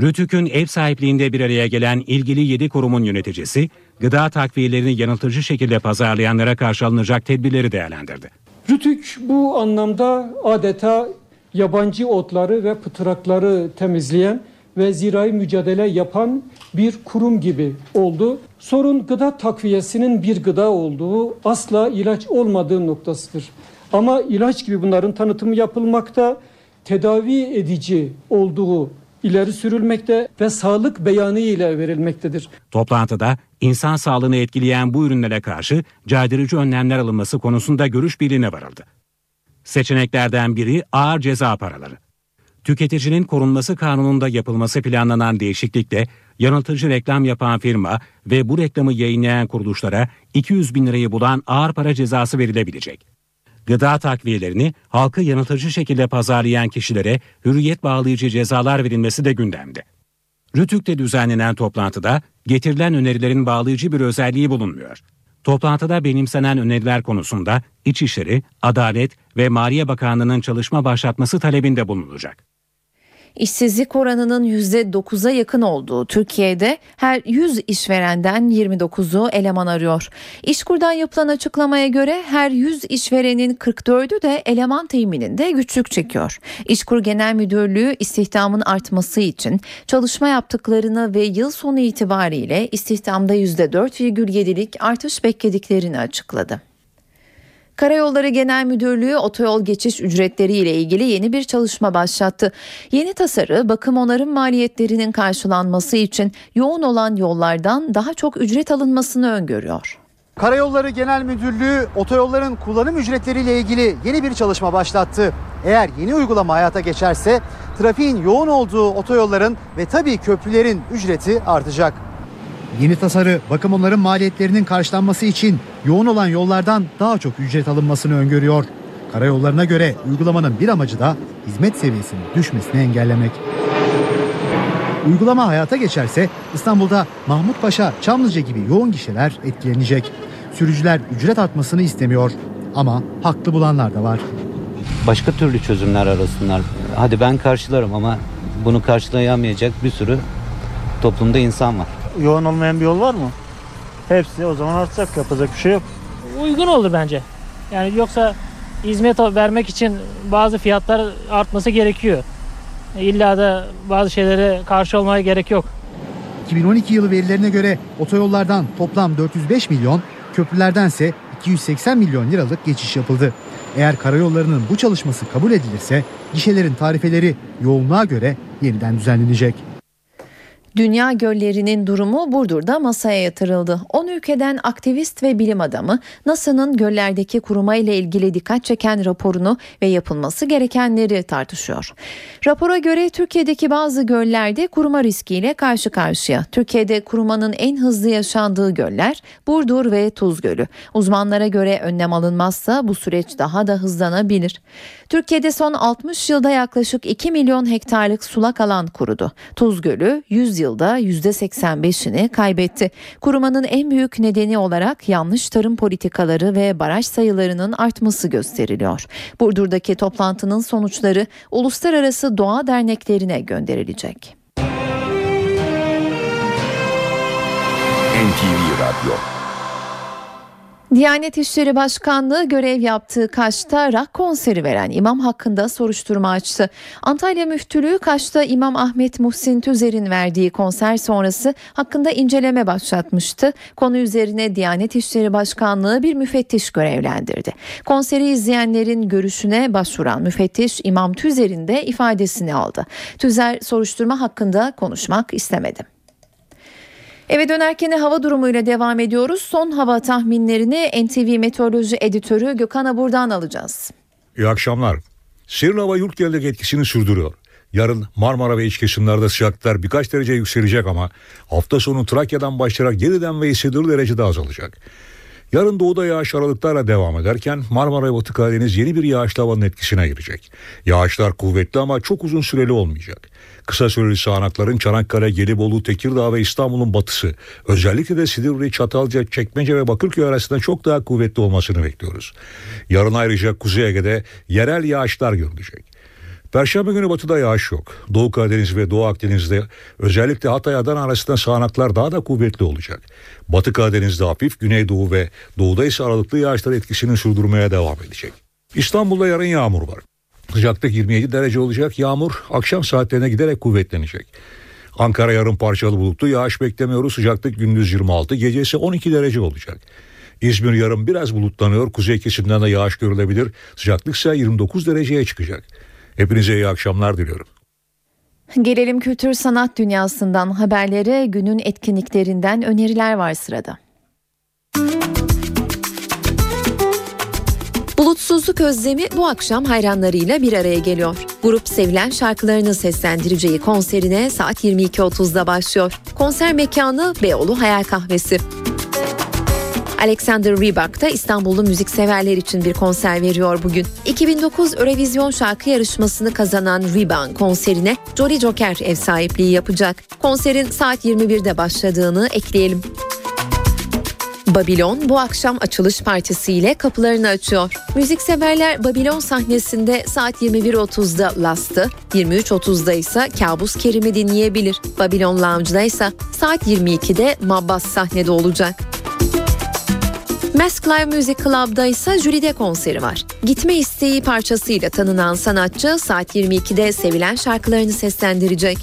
Rütük'ün ev sahipliğinde bir araya gelen ilgili 7 kurumun yöneticisi, gıda takviyelerini yanıltıcı şekilde pazarlayanlara karşı alınacak tedbirleri değerlendirdi. Rütük bu anlamda adeta yabancı otları ve pıtrakları temizleyen ve zirai mücadele yapan bir kurum gibi oldu. Sorun gıda takviyesinin bir gıda olduğu, asla ilaç olmadığı noktasıdır. Ama ilaç gibi bunların tanıtımı yapılmakta, tedavi edici olduğu ileri sürülmekte ve sağlık beyanı ile verilmektedir. Toplantıda insan sağlığını etkileyen bu ürünlere karşı caydırıcı önlemler alınması konusunda görüş birliğine varıldı. Seçeneklerden biri ağır ceza paraları. Tüketicinin korunması kanununda yapılması planlanan değişiklikle yanıltıcı reklam yapan firma ve bu reklamı yayınlayan kuruluşlara 200 bin lirayı bulan ağır para cezası verilebilecek. Gıda takviyelerini halkı yanıltıcı şekilde pazarlayan kişilere hürriyet bağlayıcı cezalar verilmesi de gündemde. Rütük'te düzenlenen toplantıda getirilen önerilerin bağlayıcı bir özelliği bulunmuyor. Toplantıda benimsenen öneriler konusunda İçişleri, Adalet ve Maliye Bakanlığı'nın çalışma başlatması talebinde bulunulacak. İşsizlik oranının %9'a yakın olduğu Türkiye'de her 100 işverenden 29'u eleman arıyor. İşkur'dan yapılan açıklamaya göre her 100 işverenin 44'ü de eleman temininde güçlük çekiyor. İşkur Genel Müdürlüğü istihdamın artması için çalışma yaptıklarını ve yıl sonu itibariyle istihdamda %4,7'lik artış beklediklerini açıkladı. Karayolları Genel Müdürlüğü otoyol geçiş ücretleri ile ilgili yeni bir çalışma başlattı. Yeni tasarı bakım onarım maliyetlerinin karşılanması için yoğun olan yollardan daha çok ücret alınmasını öngörüyor. Karayolları Genel Müdürlüğü otoyolların kullanım ücretleriyle ilgili yeni bir çalışma başlattı. Eğer yeni uygulama hayata geçerse trafiğin yoğun olduğu otoyolların ve tabii köprülerin ücreti artacak. Yeni tasarı bakım onların maliyetlerinin karşılanması için yoğun olan yollardan daha çok ücret alınmasını öngörüyor. Karayollarına göre uygulamanın bir amacı da hizmet seviyesinin düşmesini engellemek. Uygulama hayata geçerse İstanbul'da Mahmutpaşa, Çamlıca gibi yoğun gişeler etkilenecek. Sürücüler ücret artmasını istemiyor ama haklı bulanlar da var. Başka türlü çözümler arasınlar. Hadi ben karşılarım ama bunu karşılayamayacak bir sürü toplumda insan var. Yoğun olmayan bir yol var mı? Hepsi o zaman artacak yapacak bir şey yok. Uygun olur bence. Yani yoksa hizmet vermek için bazı fiyatlar artması gerekiyor. İlla da bazı şeylere karşı olmaya gerek yok. 2012 yılı verilerine göre otoyollardan toplam 405 milyon, köprülerdense 280 milyon liralık geçiş yapıldı. Eğer karayollarının bu çalışması kabul edilirse gişelerin tarifeleri yoğunluğa göre yeniden düzenlenecek. Dünya göllerinin durumu Burdur'da masaya yatırıldı. 10 ülkeden aktivist ve bilim adamı NASA'nın göllerdeki kuruma ile ilgili dikkat çeken raporunu ve yapılması gerekenleri tartışıyor. Rapora göre Türkiye'deki bazı göllerde kuruma riskiyle karşı karşıya. Türkiye'de kurumanın en hızlı yaşandığı göller Burdur ve Tuz Gölü. Uzmanlara göre önlem alınmazsa bu süreç daha da hızlanabilir. Türkiye'de son 60 yılda yaklaşık 2 milyon hektarlık sulak alan kurudu. Tuz Gölü 100 yılda %85'ini kaybetti. Kurumanın en büyük nedeni olarak yanlış tarım politikaları ve baraj sayılarının artması gösteriliyor. Burdur'daki toplantının sonuçları uluslararası doğa derneklerine gönderilecek. NTV Radyo Diyanet İşleri Başkanlığı görev yaptığı Kaş'ta rock konseri veren imam hakkında soruşturma açtı. Antalya Müftülüğü Kaş'ta İmam Ahmet Muhsin Tüzer'in verdiği konser sonrası hakkında inceleme başlatmıştı. Konu üzerine Diyanet İşleri Başkanlığı bir müfettiş görevlendirdi. Konseri izleyenlerin görüşüne başvuran müfettiş İmam Tüzer'in de ifadesini aldı. Tüzer soruşturma hakkında konuşmak istemedi. Eve dönerken hava durumuyla devam ediyoruz. Son hava tahminlerini NTV Meteoroloji Editörü Gökhan Abur'dan alacağız. İyi akşamlar. Serin hava yurt genelindeki etkisini sürdürüyor. Yarın Marmara ve iç kesimlerde sıcaklıklar birkaç derece yükselecek ama hafta sonu Trakya'dan başlayarak yeniden ve hissedilir derecede azalacak. Yarın doğuda yağış aralıklarla devam ederken Marmara ve Batı Karadeniz yeni bir yağışlı havanın etkisine girecek. Yağışlar kuvvetli ama çok uzun süreli olmayacak. Kısa süreli sağanakların Çanakkale, Gelibolu, Tekirdağ ve İstanbul'un batısı, özellikle de Silivri, Çatalca, Çekmece ve Bakırköy arasında çok daha kuvvetli olmasını bekliyoruz. Yarın ayrıca Kuzey Ege'de yerel yağışlar görülecek. Perşembe günü batıda yağış yok. Doğu Karadeniz ve Doğu Akdeniz'de özellikle Hatay Adana arasında sağanaklar daha da kuvvetli olacak. Batı Karadeniz'de hafif, Güneydoğu ve Doğu'da ise aralıklı yağışlar etkisini sürdürmeye devam edecek. İstanbul'da yarın yağmur var. Sıcaklık 27 derece olacak. Yağmur akşam saatlerine giderek kuvvetlenecek. Ankara yarın parçalı bulutlu yağış beklemiyoruz. Sıcaklık gündüz 26, gece ise 12 derece olacak. İzmir yarın biraz bulutlanıyor. Kuzey kesimden de yağış görülebilir. Sıcaklık ise 29 dereceye çıkacak. Hepinize iyi akşamlar diliyorum. Gelelim kültür sanat dünyasından haberlere günün etkinliklerinden öneriler var sırada. Bulutsuzluk özlemi bu akşam hayranlarıyla bir araya geliyor. Grup sevilen şarkılarını seslendireceği konserine saat 22.30'da başlıyor. Konser mekanı Beyoğlu Hayal Kahvesi. Alexander Rybak da İstanbullu müzikseverler için bir konser veriyor bugün. 2009 Eurovision şarkı yarışmasını kazanan Rybak konserine Jolly Joker ev sahipliği yapacak. Konserin saat 21'de başladığını ekleyelim. Babilon bu akşam açılış partisiyle kapılarını açıyor. Müzikseverler Babilon sahnesinde saat 21.30'da Last'ı, 23.30'da ise Kabus Kerim'i dinleyebilir. Babilon Lounge'da ise saat 22'de Mabbas sahnede olacak. Mask Live Music Club'da ise Jülide konseri var. Gitme isteği parçasıyla tanınan sanatçı saat 22'de sevilen şarkılarını seslendirecek.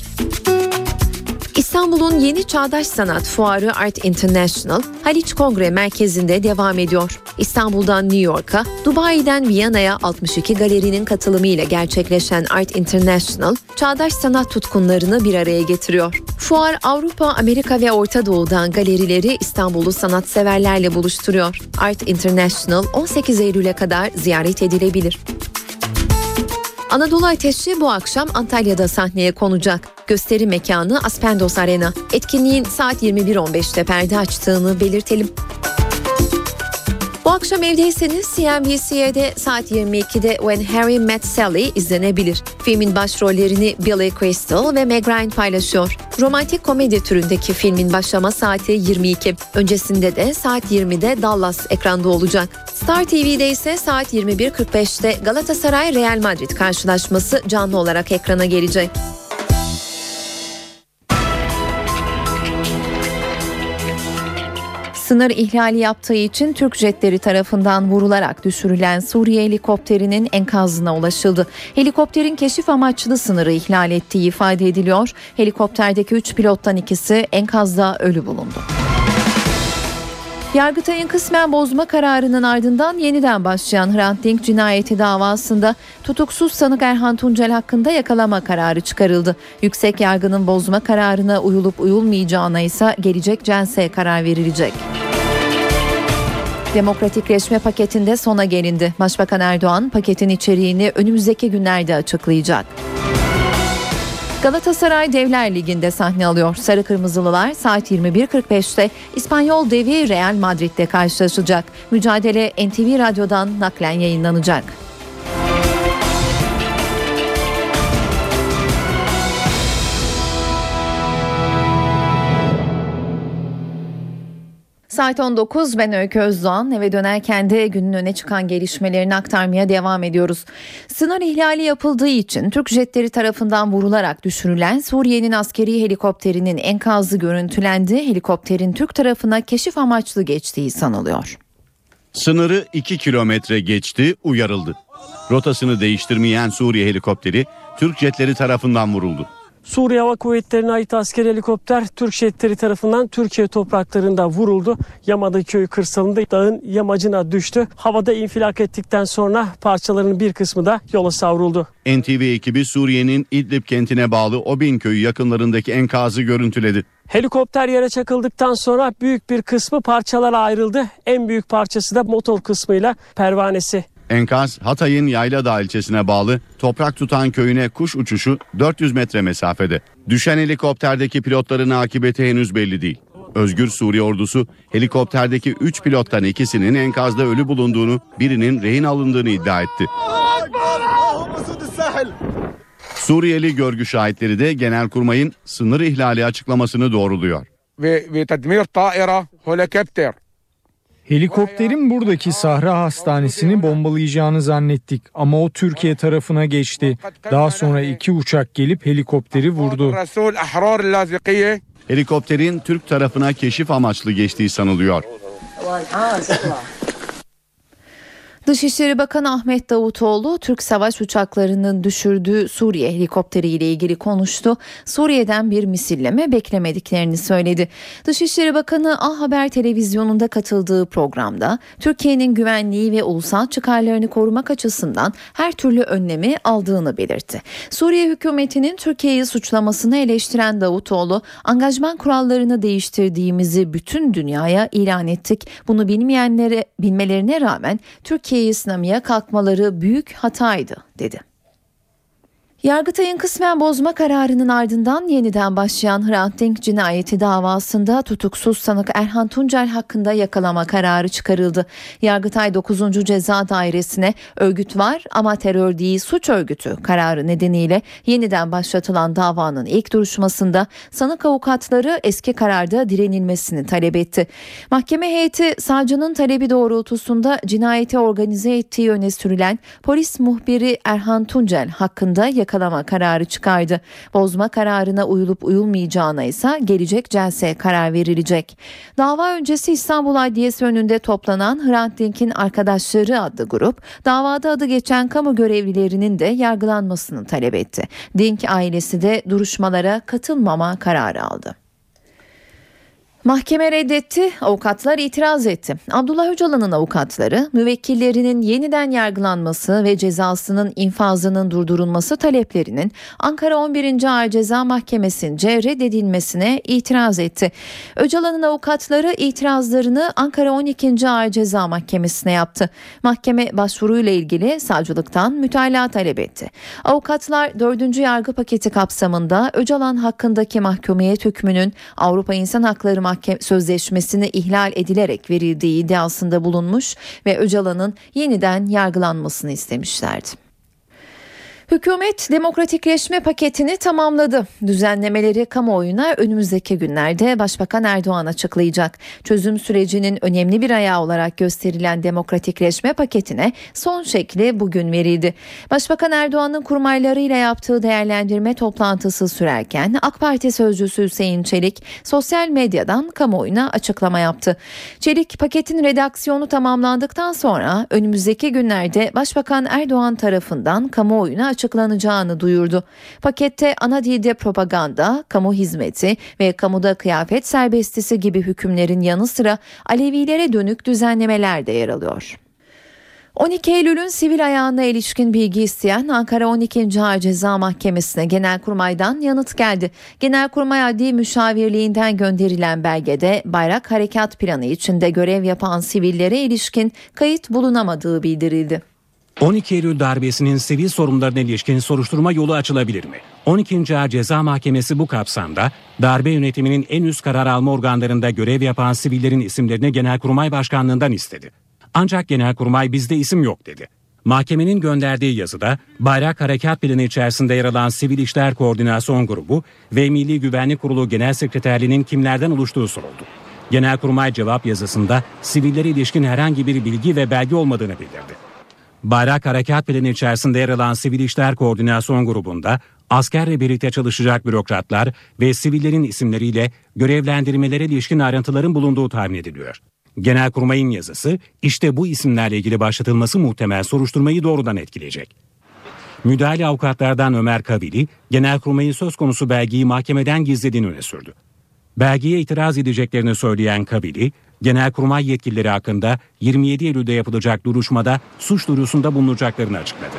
İstanbul'un yeni çağdaş sanat fuarı Art International, Haliç Kongre Merkezi'nde devam ediyor. İstanbul'dan New York'a, Dubai'den Viyana'ya 62 galerinin katılımıyla gerçekleşen Art International, çağdaş sanat tutkunlarını bir araya getiriyor. Fuar Avrupa, Amerika ve Orta Doğu'dan galerileri İstanbul'u sanatseverlerle buluşturuyor. Art International 18 Eylül'e kadar ziyaret edilebilir. Anadolu Ateşi bu akşam Antalya'da sahneye konacak. Gösteri mekanı Aspendos Arena. Etkinliğin saat 21.15'te perde açtığını belirtelim. Akşam evdeyseniz CNBC'de saat 22'de When Harry Met Sally izlenebilir. Filmin başrollerini Billy Crystal ve Meg Ryan paylaşıyor. Romantik komedi türündeki filmin başlama saati 22. Öncesinde de saat 20'de Dallas ekranda olacak. Star TV'de ise saat 21.45'te Galatasaray Real Madrid karşılaşması canlı olarak ekrana gelecek. Sınır ihlali yaptığı için Türk jetleri tarafından vurularak düşürülen Suriye helikopterinin enkazına ulaşıldı. Helikopterin keşif amaçlı sınırı ihlal ettiği ifade ediliyor. Helikopterdeki 3 pilottan ikisi enkazda ölü bulundu. Yargıtay'ın kısmen bozma kararının ardından yeniden başlayan Hrant Dink cinayeti davasında tutuksuz sanık Erhan Tuncel hakkında yakalama kararı çıkarıldı. Yüksek yargının bozma kararına uyulup uyulmayacağına ise gelecek cense karar verilecek. Demokratikleşme paketinde sona gelindi. Başbakan Erdoğan paketin içeriğini önümüzdeki günlerde açıklayacak. Galatasaray Devler Ligi'nde sahne alıyor. Sarı Kırmızılılar saat 21.45'te İspanyol devi Real Madrid'de karşılaşacak. Mücadele NTV Radyo'dan naklen yayınlanacak. Saat 19 ben Öykü Özdoğan eve dönerken de günün öne çıkan gelişmelerini aktarmaya devam ediyoruz. Sınır ihlali yapıldığı için Türk jetleri tarafından vurularak düşürülen Suriye'nin askeri helikopterinin enkazı görüntülendi. Helikopterin Türk tarafına keşif amaçlı geçtiği sanılıyor. Sınırı 2 kilometre geçti uyarıldı. Rotasını değiştirmeyen Suriye helikopteri Türk jetleri tarafından vuruldu. Suriye Hava Kuvvetleri'ne ait askeri helikopter Türk jetleri tarafından Türkiye topraklarında vuruldu. Yamada köyü kırsalında dağın yamacına düştü. Havada infilak ettikten sonra parçalarının bir kısmı da yola savruldu. NTV ekibi Suriye'nin İdlib kentine bağlı Obin köyü yakınlarındaki enkazı görüntüledi. Helikopter yere çakıldıktan sonra büyük bir kısmı parçalara ayrıldı. En büyük parçası da motor kısmıyla pervanesi. Enkaz Hatay'ın Yayladağ ilçesine bağlı Toprak Tutan köyüne kuş uçuşu 400 metre mesafede. Düşen helikopterdeki pilotların akıbeti henüz belli değil. Özgür Suriye ordusu helikopterdeki 3 pilottan ikisinin enkazda ölü bulunduğunu, birinin rehin alındığını iddia etti. Suriyeli görgü şahitleri de Genelkurmay'ın sınır ihlali açıklamasını doğruluyor. ve tedmir taira helikopter Helikopterin buradaki Sahra Hastanesi'ni bombalayacağını zannettik ama o Türkiye tarafına geçti. Daha sonra iki uçak gelip helikopteri vurdu. Helikopterin Türk tarafına keşif amaçlı geçtiği sanılıyor. Dışişleri Bakanı Ahmet Davutoğlu Türk savaş uçaklarının düşürdüğü Suriye helikopteri ile ilgili konuştu. Suriye'den bir misilleme beklemediklerini söyledi. Dışişleri Bakanı A Haber televizyonunda katıldığı programda Türkiye'nin güvenliği ve ulusal çıkarlarını korumak açısından her türlü önlemi aldığını belirtti. Suriye hükümetinin Türkiye'yi suçlamasını eleştiren Davutoğlu, angajman kurallarını değiştirdiğimizi bütün dünyaya ilan ettik. Bunu bilmeyenlere bilmelerine rağmen Türkiye Türkiye'yi sınamaya kalkmaları büyük hataydı dedi. Yargıtay'ın kısmen bozma kararının ardından yeniden başlayan Hrant Dink cinayeti davasında tutuksuz sanık Erhan Tuncel hakkında yakalama kararı çıkarıldı. Yargıtay 9. Ceza Dairesi'ne örgüt var ama terör değil suç örgütü kararı nedeniyle yeniden başlatılan davanın ilk duruşmasında sanık avukatları eski kararda direnilmesini talep etti. Mahkeme heyeti savcının talebi doğrultusunda cinayeti organize ettiği öne sürülen polis muhbiri Erhan Tuncel hakkında yakalama yakalama kararı çıkardı. Bozma kararına uyulup uyulmayacağına ise gelecek celse karar verilecek. Dava öncesi İstanbul Adliyesi önünde toplanan Hrant Dink'in arkadaşları adlı grup davada adı geçen kamu görevlilerinin de yargılanmasını talep etti. Dink ailesi de duruşmalara katılmama kararı aldı. Mahkeme reddetti, avukatlar itiraz etti. Abdullah Öcalan'ın avukatları müvekkillerinin yeniden yargılanması ve cezasının infazının durdurulması taleplerinin Ankara 11. Ağır Ceza Mahkemesi'nce reddedilmesine itiraz etti. Öcalan'ın avukatları itirazlarını Ankara 12. Ağır Ceza Mahkemesi'ne yaptı. Mahkeme başvuruyla ilgili savcılıktan mütalaa talep etti. Avukatlar 4. yargı paketi kapsamında Öcalan hakkındaki mahkumiyet hükmünün Avrupa İnsan Hakları Mahkeme Sözleşmesi'ni ihlal edilerek verildiği iddiasında bulunmuş ve Öcalan'ın yeniden yargılanmasını istemişlerdi. Hükümet demokratikleşme paketini tamamladı. Düzenlemeleri kamuoyuna önümüzdeki günlerde Başbakan Erdoğan açıklayacak. Çözüm sürecinin önemli bir ayağı olarak gösterilen demokratikleşme paketine son şekli bugün verildi. Başbakan Erdoğan'ın kurmaylarıyla yaptığı değerlendirme toplantısı sürerken AK Parti sözcüsü Hüseyin Çelik sosyal medyadan kamuoyuna açıklama yaptı. Çelik paketin redaksiyonu tamamlandıktan sonra önümüzdeki günlerde Başbakan Erdoğan tarafından kamuoyuna açıklama açıklanacağını duyurdu. Pakette ana dilde propaganda, kamu hizmeti ve kamuda kıyafet serbestisi gibi hükümlerin yanı sıra Alevilere dönük düzenlemeler de yer alıyor. 12 Eylül'ün sivil ayağına ilişkin bilgi isteyen Ankara 12. Ağır Ceza Mahkemesi'ne Genelkurmay'dan yanıt geldi. Genelkurmay Adli Müşavirliğinden gönderilen belgede bayrak harekat planı içinde görev yapan sivillere ilişkin kayıt bulunamadığı bildirildi. 12 Eylül darbesinin sivil sorunlarına ilişkin soruşturma yolu açılabilir mi? 12. Ağır Ceza Mahkemesi bu kapsamda darbe yönetiminin en üst karar alma organlarında görev yapan sivillerin isimlerini Genelkurmay Başkanlığından istedi. Ancak Genelkurmay bizde isim yok dedi. Mahkemenin gönderdiği yazıda Bayrak Harekat Planı içerisinde yer alan Sivil İşler Koordinasyon Grubu ve Milli Güvenlik Kurulu Genel Sekreterliğinin kimlerden oluştuğu soruldu. Genelkurmay cevap yazısında sivillere ilişkin herhangi bir bilgi ve belge olmadığını bildirdi. Bayrak Harekat Planı içerisinde yer alan Sivil İşler Koordinasyon Grubu'nda askerle birlikte çalışacak bürokratlar ve sivillerin isimleriyle görevlendirmelere ilişkin ayrıntıların bulunduğu tahmin ediliyor. Genelkurmay'ın yazısı işte bu isimlerle ilgili başlatılması muhtemel soruşturmayı doğrudan etkileyecek. Müdahale avukatlardan Ömer Kavili, Genelkurmay'ın söz konusu belgeyi mahkemeden gizlediğini öne sürdü. Belgeye itiraz edeceklerini söyleyen Kabili, Genelkurmay yetkilileri hakkında 27 Eylül'de yapılacak duruşmada suç duyurusunda bulunacaklarını açıkladı.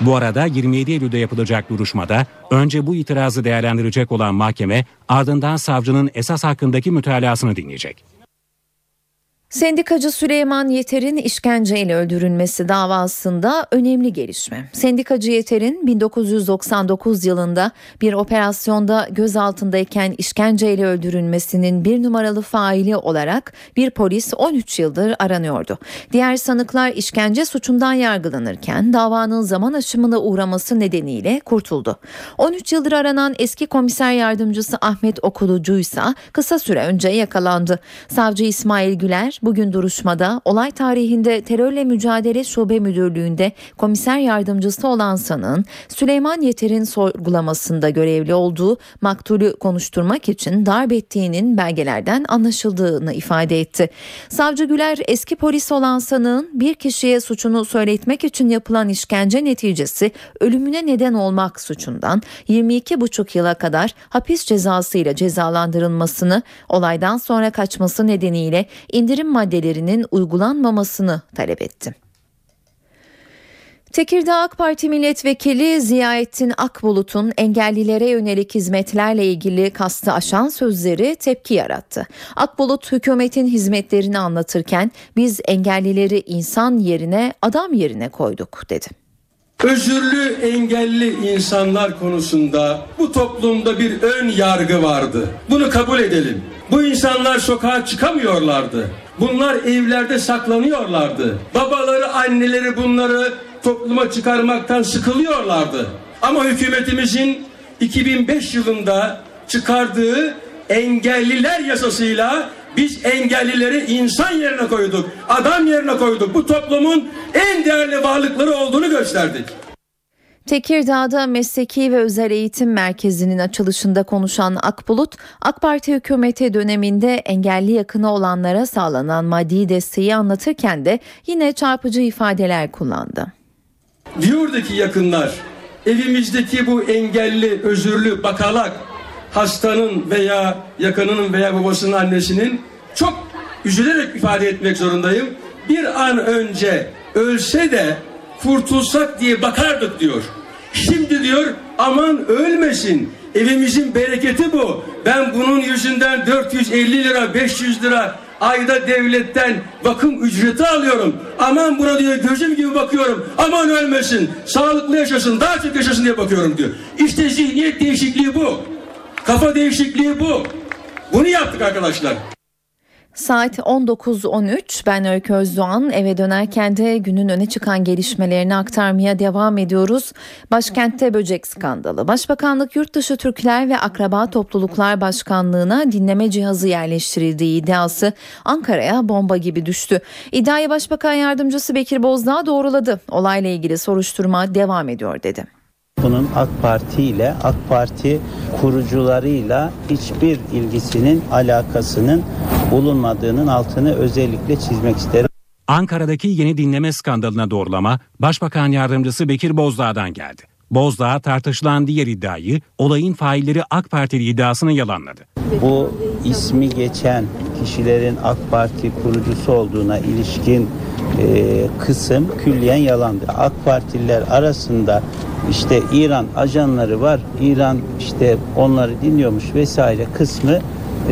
Bu arada 27 Eylül'de yapılacak duruşmada önce bu itirazı değerlendirecek olan mahkeme ardından savcının esas hakkındaki mütalasını dinleyecek. Sendikacı Süleyman Yeter'in işkenceyle öldürülmesi davasında önemli gelişme. Sendikacı Yeter'in 1999 yılında bir operasyonda gözaltındayken işkenceyle öldürülmesinin bir numaralı faili olarak bir polis 13 yıldır aranıyordu. Diğer sanıklar işkence suçundan yargılanırken davanın zaman aşımına uğraması nedeniyle kurtuldu. 13 yıldır aranan eski komiser yardımcısı Ahmet Okulucu ise kısa süre önce yakalandı. Savcı İsmail Güler bugün duruşmada olay tarihinde terörle mücadele şube müdürlüğünde komiser yardımcısı olan sanığın Süleyman Yeter'in sorgulamasında görevli olduğu maktulü konuşturmak için darp ettiğinin belgelerden anlaşıldığını ifade etti. Savcı Güler eski polis olan sanığın bir kişiye suçunu söyletmek için yapılan işkence neticesi ölümüne neden olmak suçundan 22,5 yıla kadar hapis cezası ile cezalandırılmasını olaydan sonra kaçması nedeniyle indirim maddelerinin uygulanmamasını talep etti. Tekirdağ AK Parti Milletvekili Ziyaettin Akbulut'un engellilere yönelik hizmetlerle ilgili kastı aşan sözleri tepki yarattı. Akbulut hükümetin hizmetlerini anlatırken biz engellileri insan yerine adam yerine koyduk dedi. Özürlü engelli insanlar konusunda bu toplumda bir ön yargı vardı. Bunu kabul edelim. Bu insanlar sokağa çıkamıyorlardı. Bunlar evlerde saklanıyorlardı. Babaları, anneleri bunları topluma çıkarmaktan sıkılıyorlardı. Ama hükümetimizin 2005 yılında çıkardığı engelliler yasasıyla biz engellileri insan yerine koyduk, adam yerine koyduk. Bu toplumun en değerli varlıkları olduğunu gösterdik. Tekirdağ'da Mesleki ve Özel Eğitim Merkezi'nin açılışında konuşan Akbulut, AK Parti hükümeti döneminde engelli yakını olanlara sağlanan maddi desteği anlatırken de yine çarpıcı ifadeler kullandı. Diyordu ki yakınlar, evimizdeki bu engelli, özürlü, bakalak, hastanın veya yakınının veya babasının annesinin çok üzülerek ifade etmek zorundayım. Bir an önce ölse de kurtulsak diye bakardık diyor. Şimdi diyor aman ölmesin. Evimizin bereketi bu. Ben bunun yüzünden 450 lira 500 lira ayda devletten bakım ücreti alıyorum. Aman buna diyor gözüm gibi bakıyorum. Aman ölmesin. Sağlıklı yaşasın. Daha çok yaşasın diye bakıyorum diyor. İşte zihniyet değişikliği bu. Kafa değişikliği bu. Bunu yaptık arkadaşlar. Saat 19.13 ben Öykü Özdoğan eve dönerken de günün öne çıkan gelişmelerini aktarmaya devam ediyoruz. Başkentte böcek skandalı. Başbakanlık Yurtdışı Türkler ve Akraba Topluluklar Başkanlığı'na dinleme cihazı yerleştirildiği iddiası Ankara'ya bomba gibi düştü. İddiayı Başbakan Yardımcısı Bekir Bozdağ doğruladı. Olayla ilgili soruşturma devam ediyor dedi. Bunun AK Parti ile AK Parti kurucularıyla hiçbir ilgisinin alakasının bulunmadığının altını özellikle çizmek isterim. Ankara'daki yeni dinleme skandalına doğrulama Başbakan Yardımcısı Bekir Bozdağ'dan geldi. Bozdağ tartışılan diğer iddiayı olayın failleri AK Partili iddiasını yalanladı. Bu ismi geçen kişilerin AK Parti kurucusu olduğuna ilişkin e, kısım külliyen yalandı. AK Partililer arasında işte İran ajanları var, İran işte onları dinliyormuş vesaire kısmı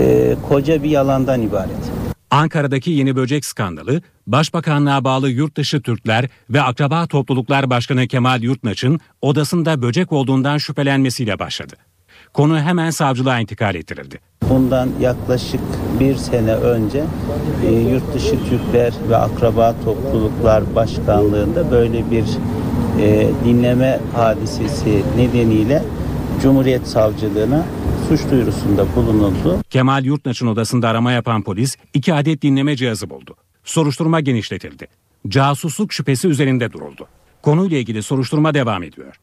e, koca bir yalandan ibaret. Ankara'daki yeni böcek skandalı, Başbakanlığa bağlı Yurtdışı Türkler ve Akraba Topluluklar Başkanı Kemal Yurtnaç'ın odasında böcek olduğundan şüphelenmesiyle başladı. Konu hemen savcılığa intikal ettirildi. Bundan yaklaşık bir sene önce e, Yurtdışı Türkler ve Akraba Topluluklar Başkanlığı'nda böyle bir e, dinleme hadisesi nedeniyle Cumhuriyet Savcılığına suç duyurusunda bulunuldu. Kemal Yurtnaç'ın odasında arama yapan polis iki adet dinleme cihazı buldu. Soruşturma genişletildi. Casusluk şüphesi üzerinde duruldu. Konuyla ilgili soruşturma devam ediyor.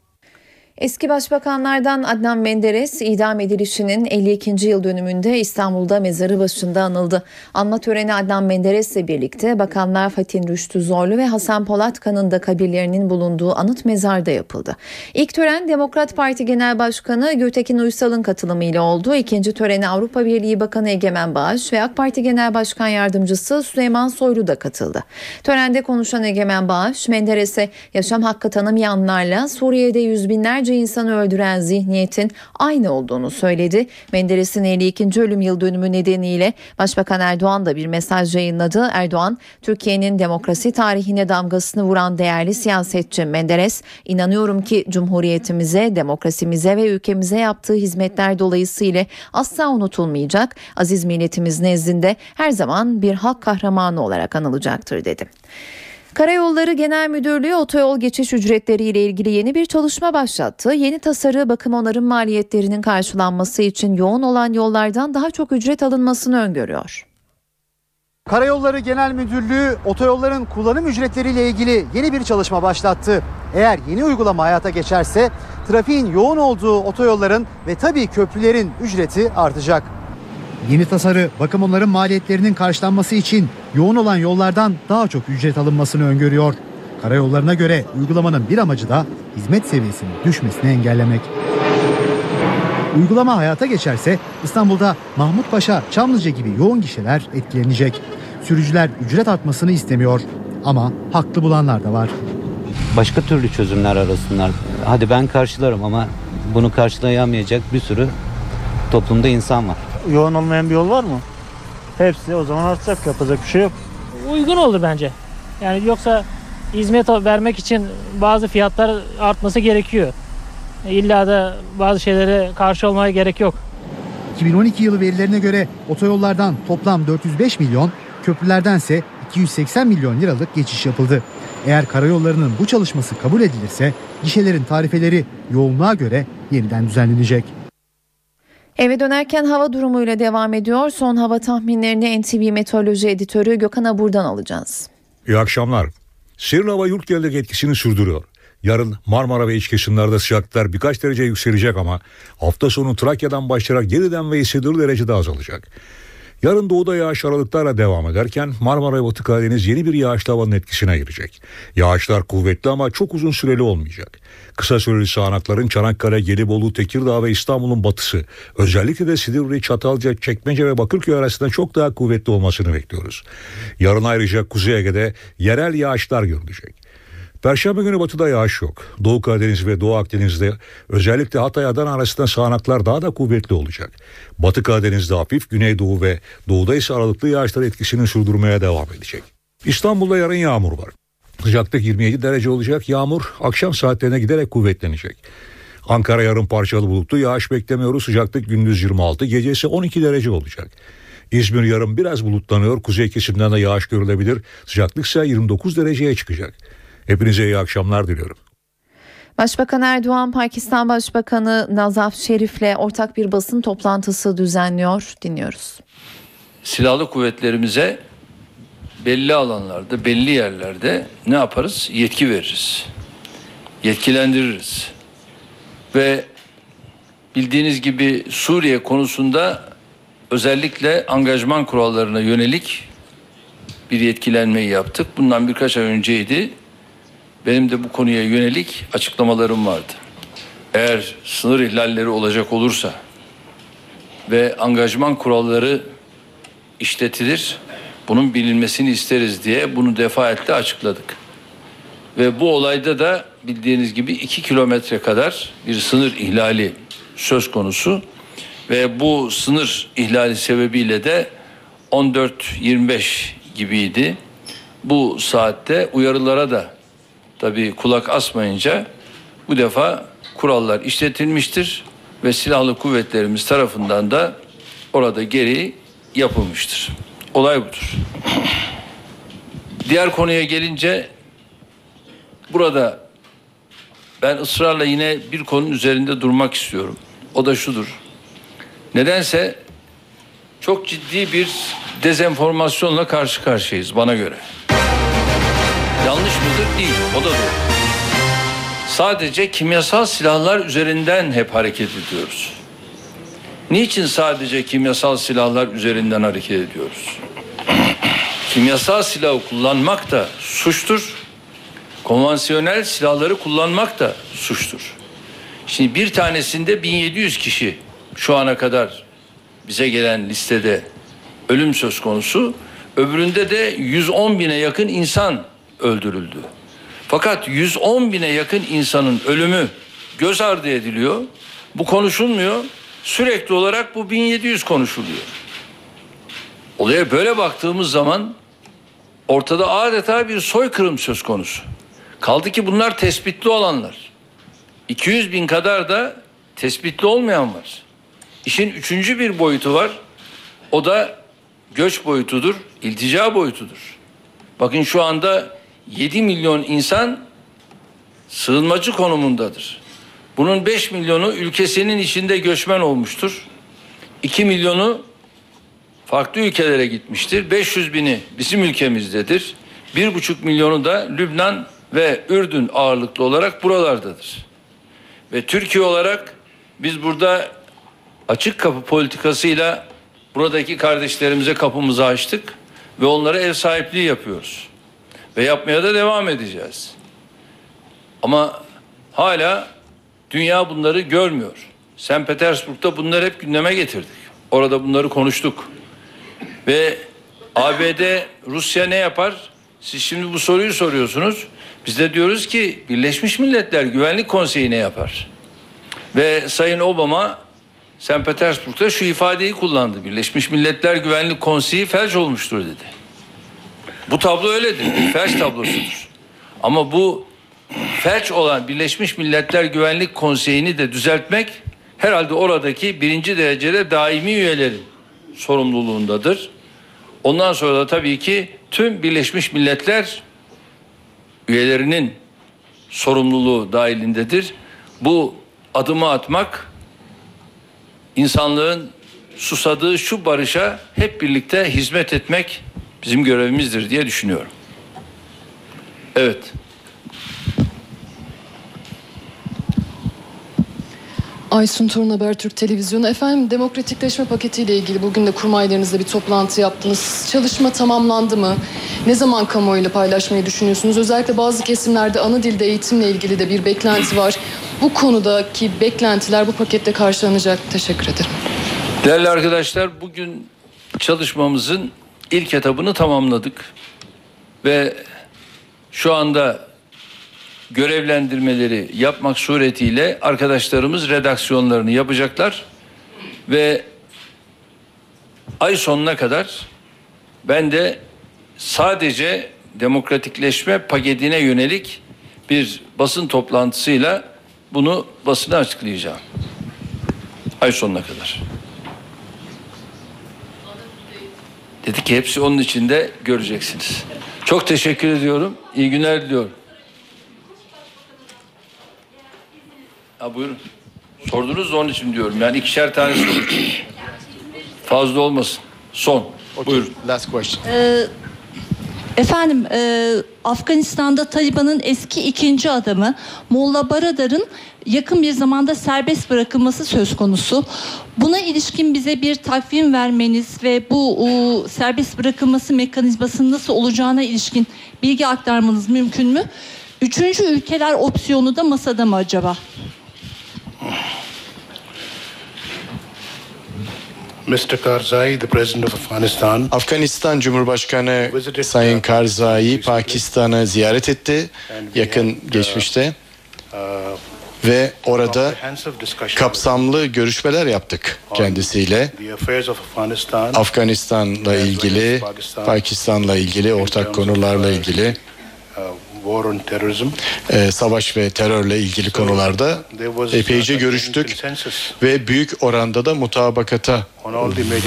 Eski başbakanlardan Adnan Menderes idam edilişinin 52. yıl dönümünde İstanbul'da mezarı başında anıldı. Anma töreni Adnan Menderes'le birlikte bakanlar Fatih Rüştü Zorlu ve Hasan Polatkan'ın da kabirlerinin bulunduğu anıt mezarda yapıldı. İlk tören Demokrat Parti Genel Başkanı Gültekin Uysal'ın katılımıyla oldu. İkinci törene Avrupa Birliği Bakanı Egemen Bağış ve AK Parti Genel Başkan Yardımcısı Süleyman Soylu da katıldı. Törende konuşan Egemen Bağış, Menderes'e yaşam hakkı tanımayanlarla Suriye'de yüz binlerce insanı öldüren zihniyetin aynı olduğunu söyledi. Menderes'in 52. ölüm yıl dönümü nedeniyle Başbakan Erdoğan da bir mesaj yayınladı. Erdoğan, Türkiye'nin demokrasi tarihine damgasını vuran değerli siyasetçi Menderes, inanıyorum ki Cumhuriyetimize, demokrasimize ve ülkemize yaptığı hizmetler dolayısıyla asla unutulmayacak, aziz milletimiz nezdinde her zaman bir halk kahramanı olarak anılacaktır dedi. Karayolları Genel Müdürlüğü otoyol geçiş ücretleri ile ilgili yeni bir çalışma başlattı. Yeni tasarı bakım onarım maliyetlerinin karşılanması için yoğun olan yollardan daha çok ücret alınmasını öngörüyor. Karayolları Genel Müdürlüğü otoyolların kullanım ücretleriyle ilgili yeni bir çalışma başlattı. Eğer yeni uygulama hayata geçerse trafiğin yoğun olduğu otoyolların ve tabii köprülerin ücreti artacak. Yeni tasarı bakım onların maliyetlerinin karşılanması için yoğun olan yollardan daha çok ücret alınmasını öngörüyor. Karayollarına göre uygulamanın bir amacı da hizmet seviyesinin düşmesini engellemek. Uygulama hayata geçerse İstanbul'da Mahmut Paşa, Çamlıca gibi yoğun gişeler etkilenecek. Sürücüler ücret artmasını istemiyor ama haklı bulanlar da var. Başka türlü çözümler arasınlar. Hadi ben karşılarım ama bunu karşılayamayacak bir sürü toplumda insan var. Yoğun olmayan bir yol var mı? Hepsi o zaman artacak yapacak bir şey yok. Uygun olur bence. Yani yoksa hizmet vermek için bazı fiyatlar artması gerekiyor. İlla da bazı şeylere karşı olmaya gerek yok. 2012 yılı verilerine göre otoyollardan toplam 405 milyon, köprülerdense 280 milyon liralık geçiş yapıldı. Eğer karayollarının bu çalışması kabul edilirse gişelerin tarifeleri yoğunluğa göre yeniden düzenlenecek. Eve dönerken hava durumuyla devam ediyor. Son hava tahminlerini NTV Meteoroloji Editörü Gökhan Abur'dan alacağız. İyi akşamlar. Serin hava yurt genelindeki etkisini sürdürüyor. Yarın Marmara ve iç kesimlerde sıcaklıklar birkaç derece yükselecek ama hafta sonu Trakya'dan başlayarak yeniden ve hissedilir derecede azalacak. Yarın doğuda yağış aralıklarla devam ederken Marmara ve Batı Karadeniz yeni bir yağışlı havanın etkisine girecek. Yağışlar kuvvetli ama çok uzun süreli olmayacak. Kısa süreli sağanakların Çanakkale, Gelibolu, Tekirdağ ve İstanbul'un batısı, özellikle de Silivri, Çatalca, Çekmece ve Bakırköy arasında çok daha kuvvetli olmasını bekliyoruz. Yarın ayrıca Kuzey Ege'de yerel yağışlar görülecek. Perşembe günü batıda yağış yok. Doğu Karadeniz ve Doğu Akdeniz'de özellikle Hatay Adana arasında sağanaklar daha da kuvvetli olacak. Batı Karadeniz'de hafif, Güneydoğu ve Doğu'da ise aralıklı yağışlar etkisini sürdürmeye devam edecek. İstanbul'da yarın yağmur var. Sıcaklık 27 derece olacak. Yağmur akşam saatlerine giderek kuvvetlenecek. Ankara yarın parçalı bulutlu yağış beklemiyoruz. Sıcaklık gündüz 26, gece ise 12 derece olacak. İzmir yarın biraz bulutlanıyor. Kuzey kesimden de yağış görülebilir. Sıcaklık ise 29 dereceye çıkacak. Hepinize iyi akşamlar diliyorum. Başbakan Erdoğan, Pakistan Başbakanı Nazaf Şerif'le ortak bir basın toplantısı düzenliyor. Dinliyoruz. Silahlı kuvvetlerimize belli alanlarda, belli yerlerde ne yaparız? Yetki veririz. Yetkilendiririz. Ve bildiğiniz gibi Suriye konusunda özellikle angajman kurallarına yönelik bir yetkilenmeyi yaptık. Bundan birkaç ay önceydi. Benim de bu konuya yönelik açıklamalarım vardı. Eğer sınır ihlalleri olacak olursa ve angajman kuralları işletilir, bunun bilinmesini isteriz diye bunu defaatle açıkladık. Ve bu olayda da bildiğiniz gibi iki kilometre kadar bir sınır ihlali söz konusu ve bu sınır ihlali sebebiyle de 14-25 gibiydi. Bu saatte uyarılara da tabii kulak asmayınca bu defa kurallar işletilmiştir ve silahlı kuvvetlerimiz tarafından da orada geri yapılmıştır. Olay budur. Diğer konuya gelince burada ben ısrarla yine bir konunun üzerinde durmak istiyorum. O da şudur. Nedense çok ciddi bir dezenformasyonla karşı karşıyayız bana göre. Yanlış mıdır? Değil. O da doğru. Sadece kimyasal silahlar üzerinden hep hareket ediyoruz. Niçin sadece kimyasal silahlar üzerinden hareket ediyoruz? kimyasal silahı kullanmak da suçtur. Konvansiyonel silahları kullanmak da suçtur. Şimdi bir tanesinde 1700 kişi şu ana kadar bize gelen listede ölüm söz konusu. Öbüründe de 110 bine yakın insan öldürüldü. Fakat 110 bine yakın insanın ölümü göz ardı ediliyor. Bu konuşulmuyor. Sürekli olarak bu 1700 konuşuluyor. Olaya böyle baktığımız zaman ortada adeta bir soykırım söz konusu. Kaldı ki bunlar tespitli olanlar. 200 bin kadar da tespitli olmayan var. İşin üçüncü bir boyutu var. O da göç boyutudur, iltica boyutudur. Bakın şu anda 7 milyon insan sığınmacı konumundadır. Bunun 5 milyonu ülkesinin içinde göçmen olmuştur. 2 milyonu farklı ülkelere gitmiştir. 500 bini bizim ülkemizdedir. 1,5 milyonu da Lübnan ve Ürdün ağırlıklı olarak buralardadır. Ve Türkiye olarak biz burada açık kapı politikasıyla buradaki kardeşlerimize kapımızı açtık ve onlara ev sahipliği yapıyoruz. Ve yapmaya da devam edeceğiz. Ama hala dünya bunları görmüyor. St. Petersburg'da bunları hep gündeme getirdik. Orada bunları konuştuk. Ve ABD, Rusya ne yapar? Siz şimdi bu soruyu soruyorsunuz. Biz de diyoruz ki Birleşmiş Milletler Güvenlik Konseyi ne yapar? Ve Sayın Obama St. Petersburg'da şu ifadeyi kullandı. Birleşmiş Milletler Güvenlik Konseyi felç olmuştur dedi. Bu tablo öyledir. Felç tablosudur. Ama bu felç olan Birleşmiş Milletler Güvenlik Konseyi'ni de düzeltmek herhalde oradaki birinci derecede daimi üyelerin sorumluluğundadır. Ondan sonra da tabii ki tüm Birleşmiş Milletler üyelerinin sorumluluğu dahilindedir. Bu adımı atmak insanlığın susadığı şu barışa hep birlikte hizmet etmek bizim görevimizdir diye düşünüyorum. Evet. Aysun Torun Habertürk Televizyonu. Efendim demokratikleşme paketiyle ilgili bugün de kurmaylarınızla bir toplantı yaptınız. Çalışma tamamlandı mı? Ne zaman kamuoyuyla paylaşmayı düşünüyorsunuz? Özellikle bazı kesimlerde ana dilde eğitimle ilgili de bir beklenti var. Bu konudaki beklentiler bu pakette karşılanacak. Teşekkür ederim. Değerli arkadaşlar bugün çalışmamızın ilk etabını tamamladık. Ve şu anda görevlendirmeleri yapmak suretiyle arkadaşlarımız redaksiyonlarını yapacaklar. Ve ay sonuna kadar ben de sadece demokratikleşme paketine yönelik bir basın toplantısıyla bunu basına açıklayacağım. Ay sonuna kadar. Dedi ki hepsi onun içinde göreceksiniz. Çok teşekkür ediyorum. İyi günler diliyorum. Ha buyurun. Sordunuz da onun için diyorum. Yani ikişer tane. Fazla olmasın. Son. Buyurun. Last question. Ee, efendim e, Afganistan'da Taliban'ın eski ikinci adamı Molla Baradar'ın yakın bir zamanda serbest bırakılması söz konusu. Buna ilişkin bize bir takvim vermeniz ve bu o, serbest bırakılması mekanizmasının nasıl olacağına ilişkin bilgi aktarmanız mümkün mü? Üçüncü ülkeler opsiyonu da masada mı acaba? Mr. Karzai, the president of Afghanistan, Afganistan Cumhurbaşkanı Sayın Karzai Pakistan'ı ziyaret etti yakın geçmişte ve orada kapsamlı görüşmeler yaptık kendisiyle. Afganistan'la ilgili, Pakistan'la ilgili, ortak konularla ilgili, uh, war on terrorism. e, savaş ve terörle ilgili konularda epeyce görüştük ve büyük oranda da mutabakata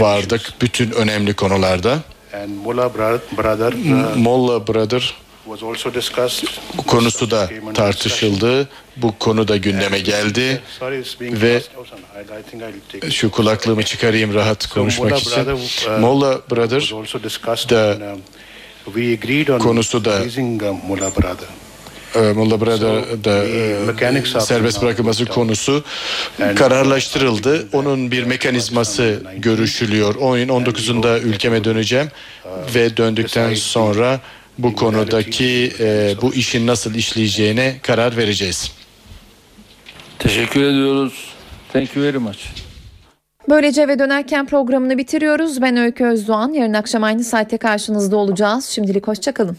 vardık bütün önemli konularda. Uh, Molla Brother. Konusu da tartışıldı. Bu konu da gündeme geldi ve şu kulaklığımı çıkarayım rahat konuşmak için. Uh, Molla Brother discussed da um, konusu da uh, Mullah Brother. e, e, serbest bırakılması konusu kararlaştırıldı. Onun bir mekanizması görüşülüyor. Oyun 19'unda ülkeme döneceğim ve döndükten sonra bu konudaki e, bu işin nasıl işleyeceğine karar vereceğiz. Teşekkür ediyoruz. Thank you very much. Böylece eve dönerken programını bitiriyoruz. Ben Öykü Özdoğan. Yarın akşam aynı saatte karşınızda olacağız. Şimdilik hoşçakalın.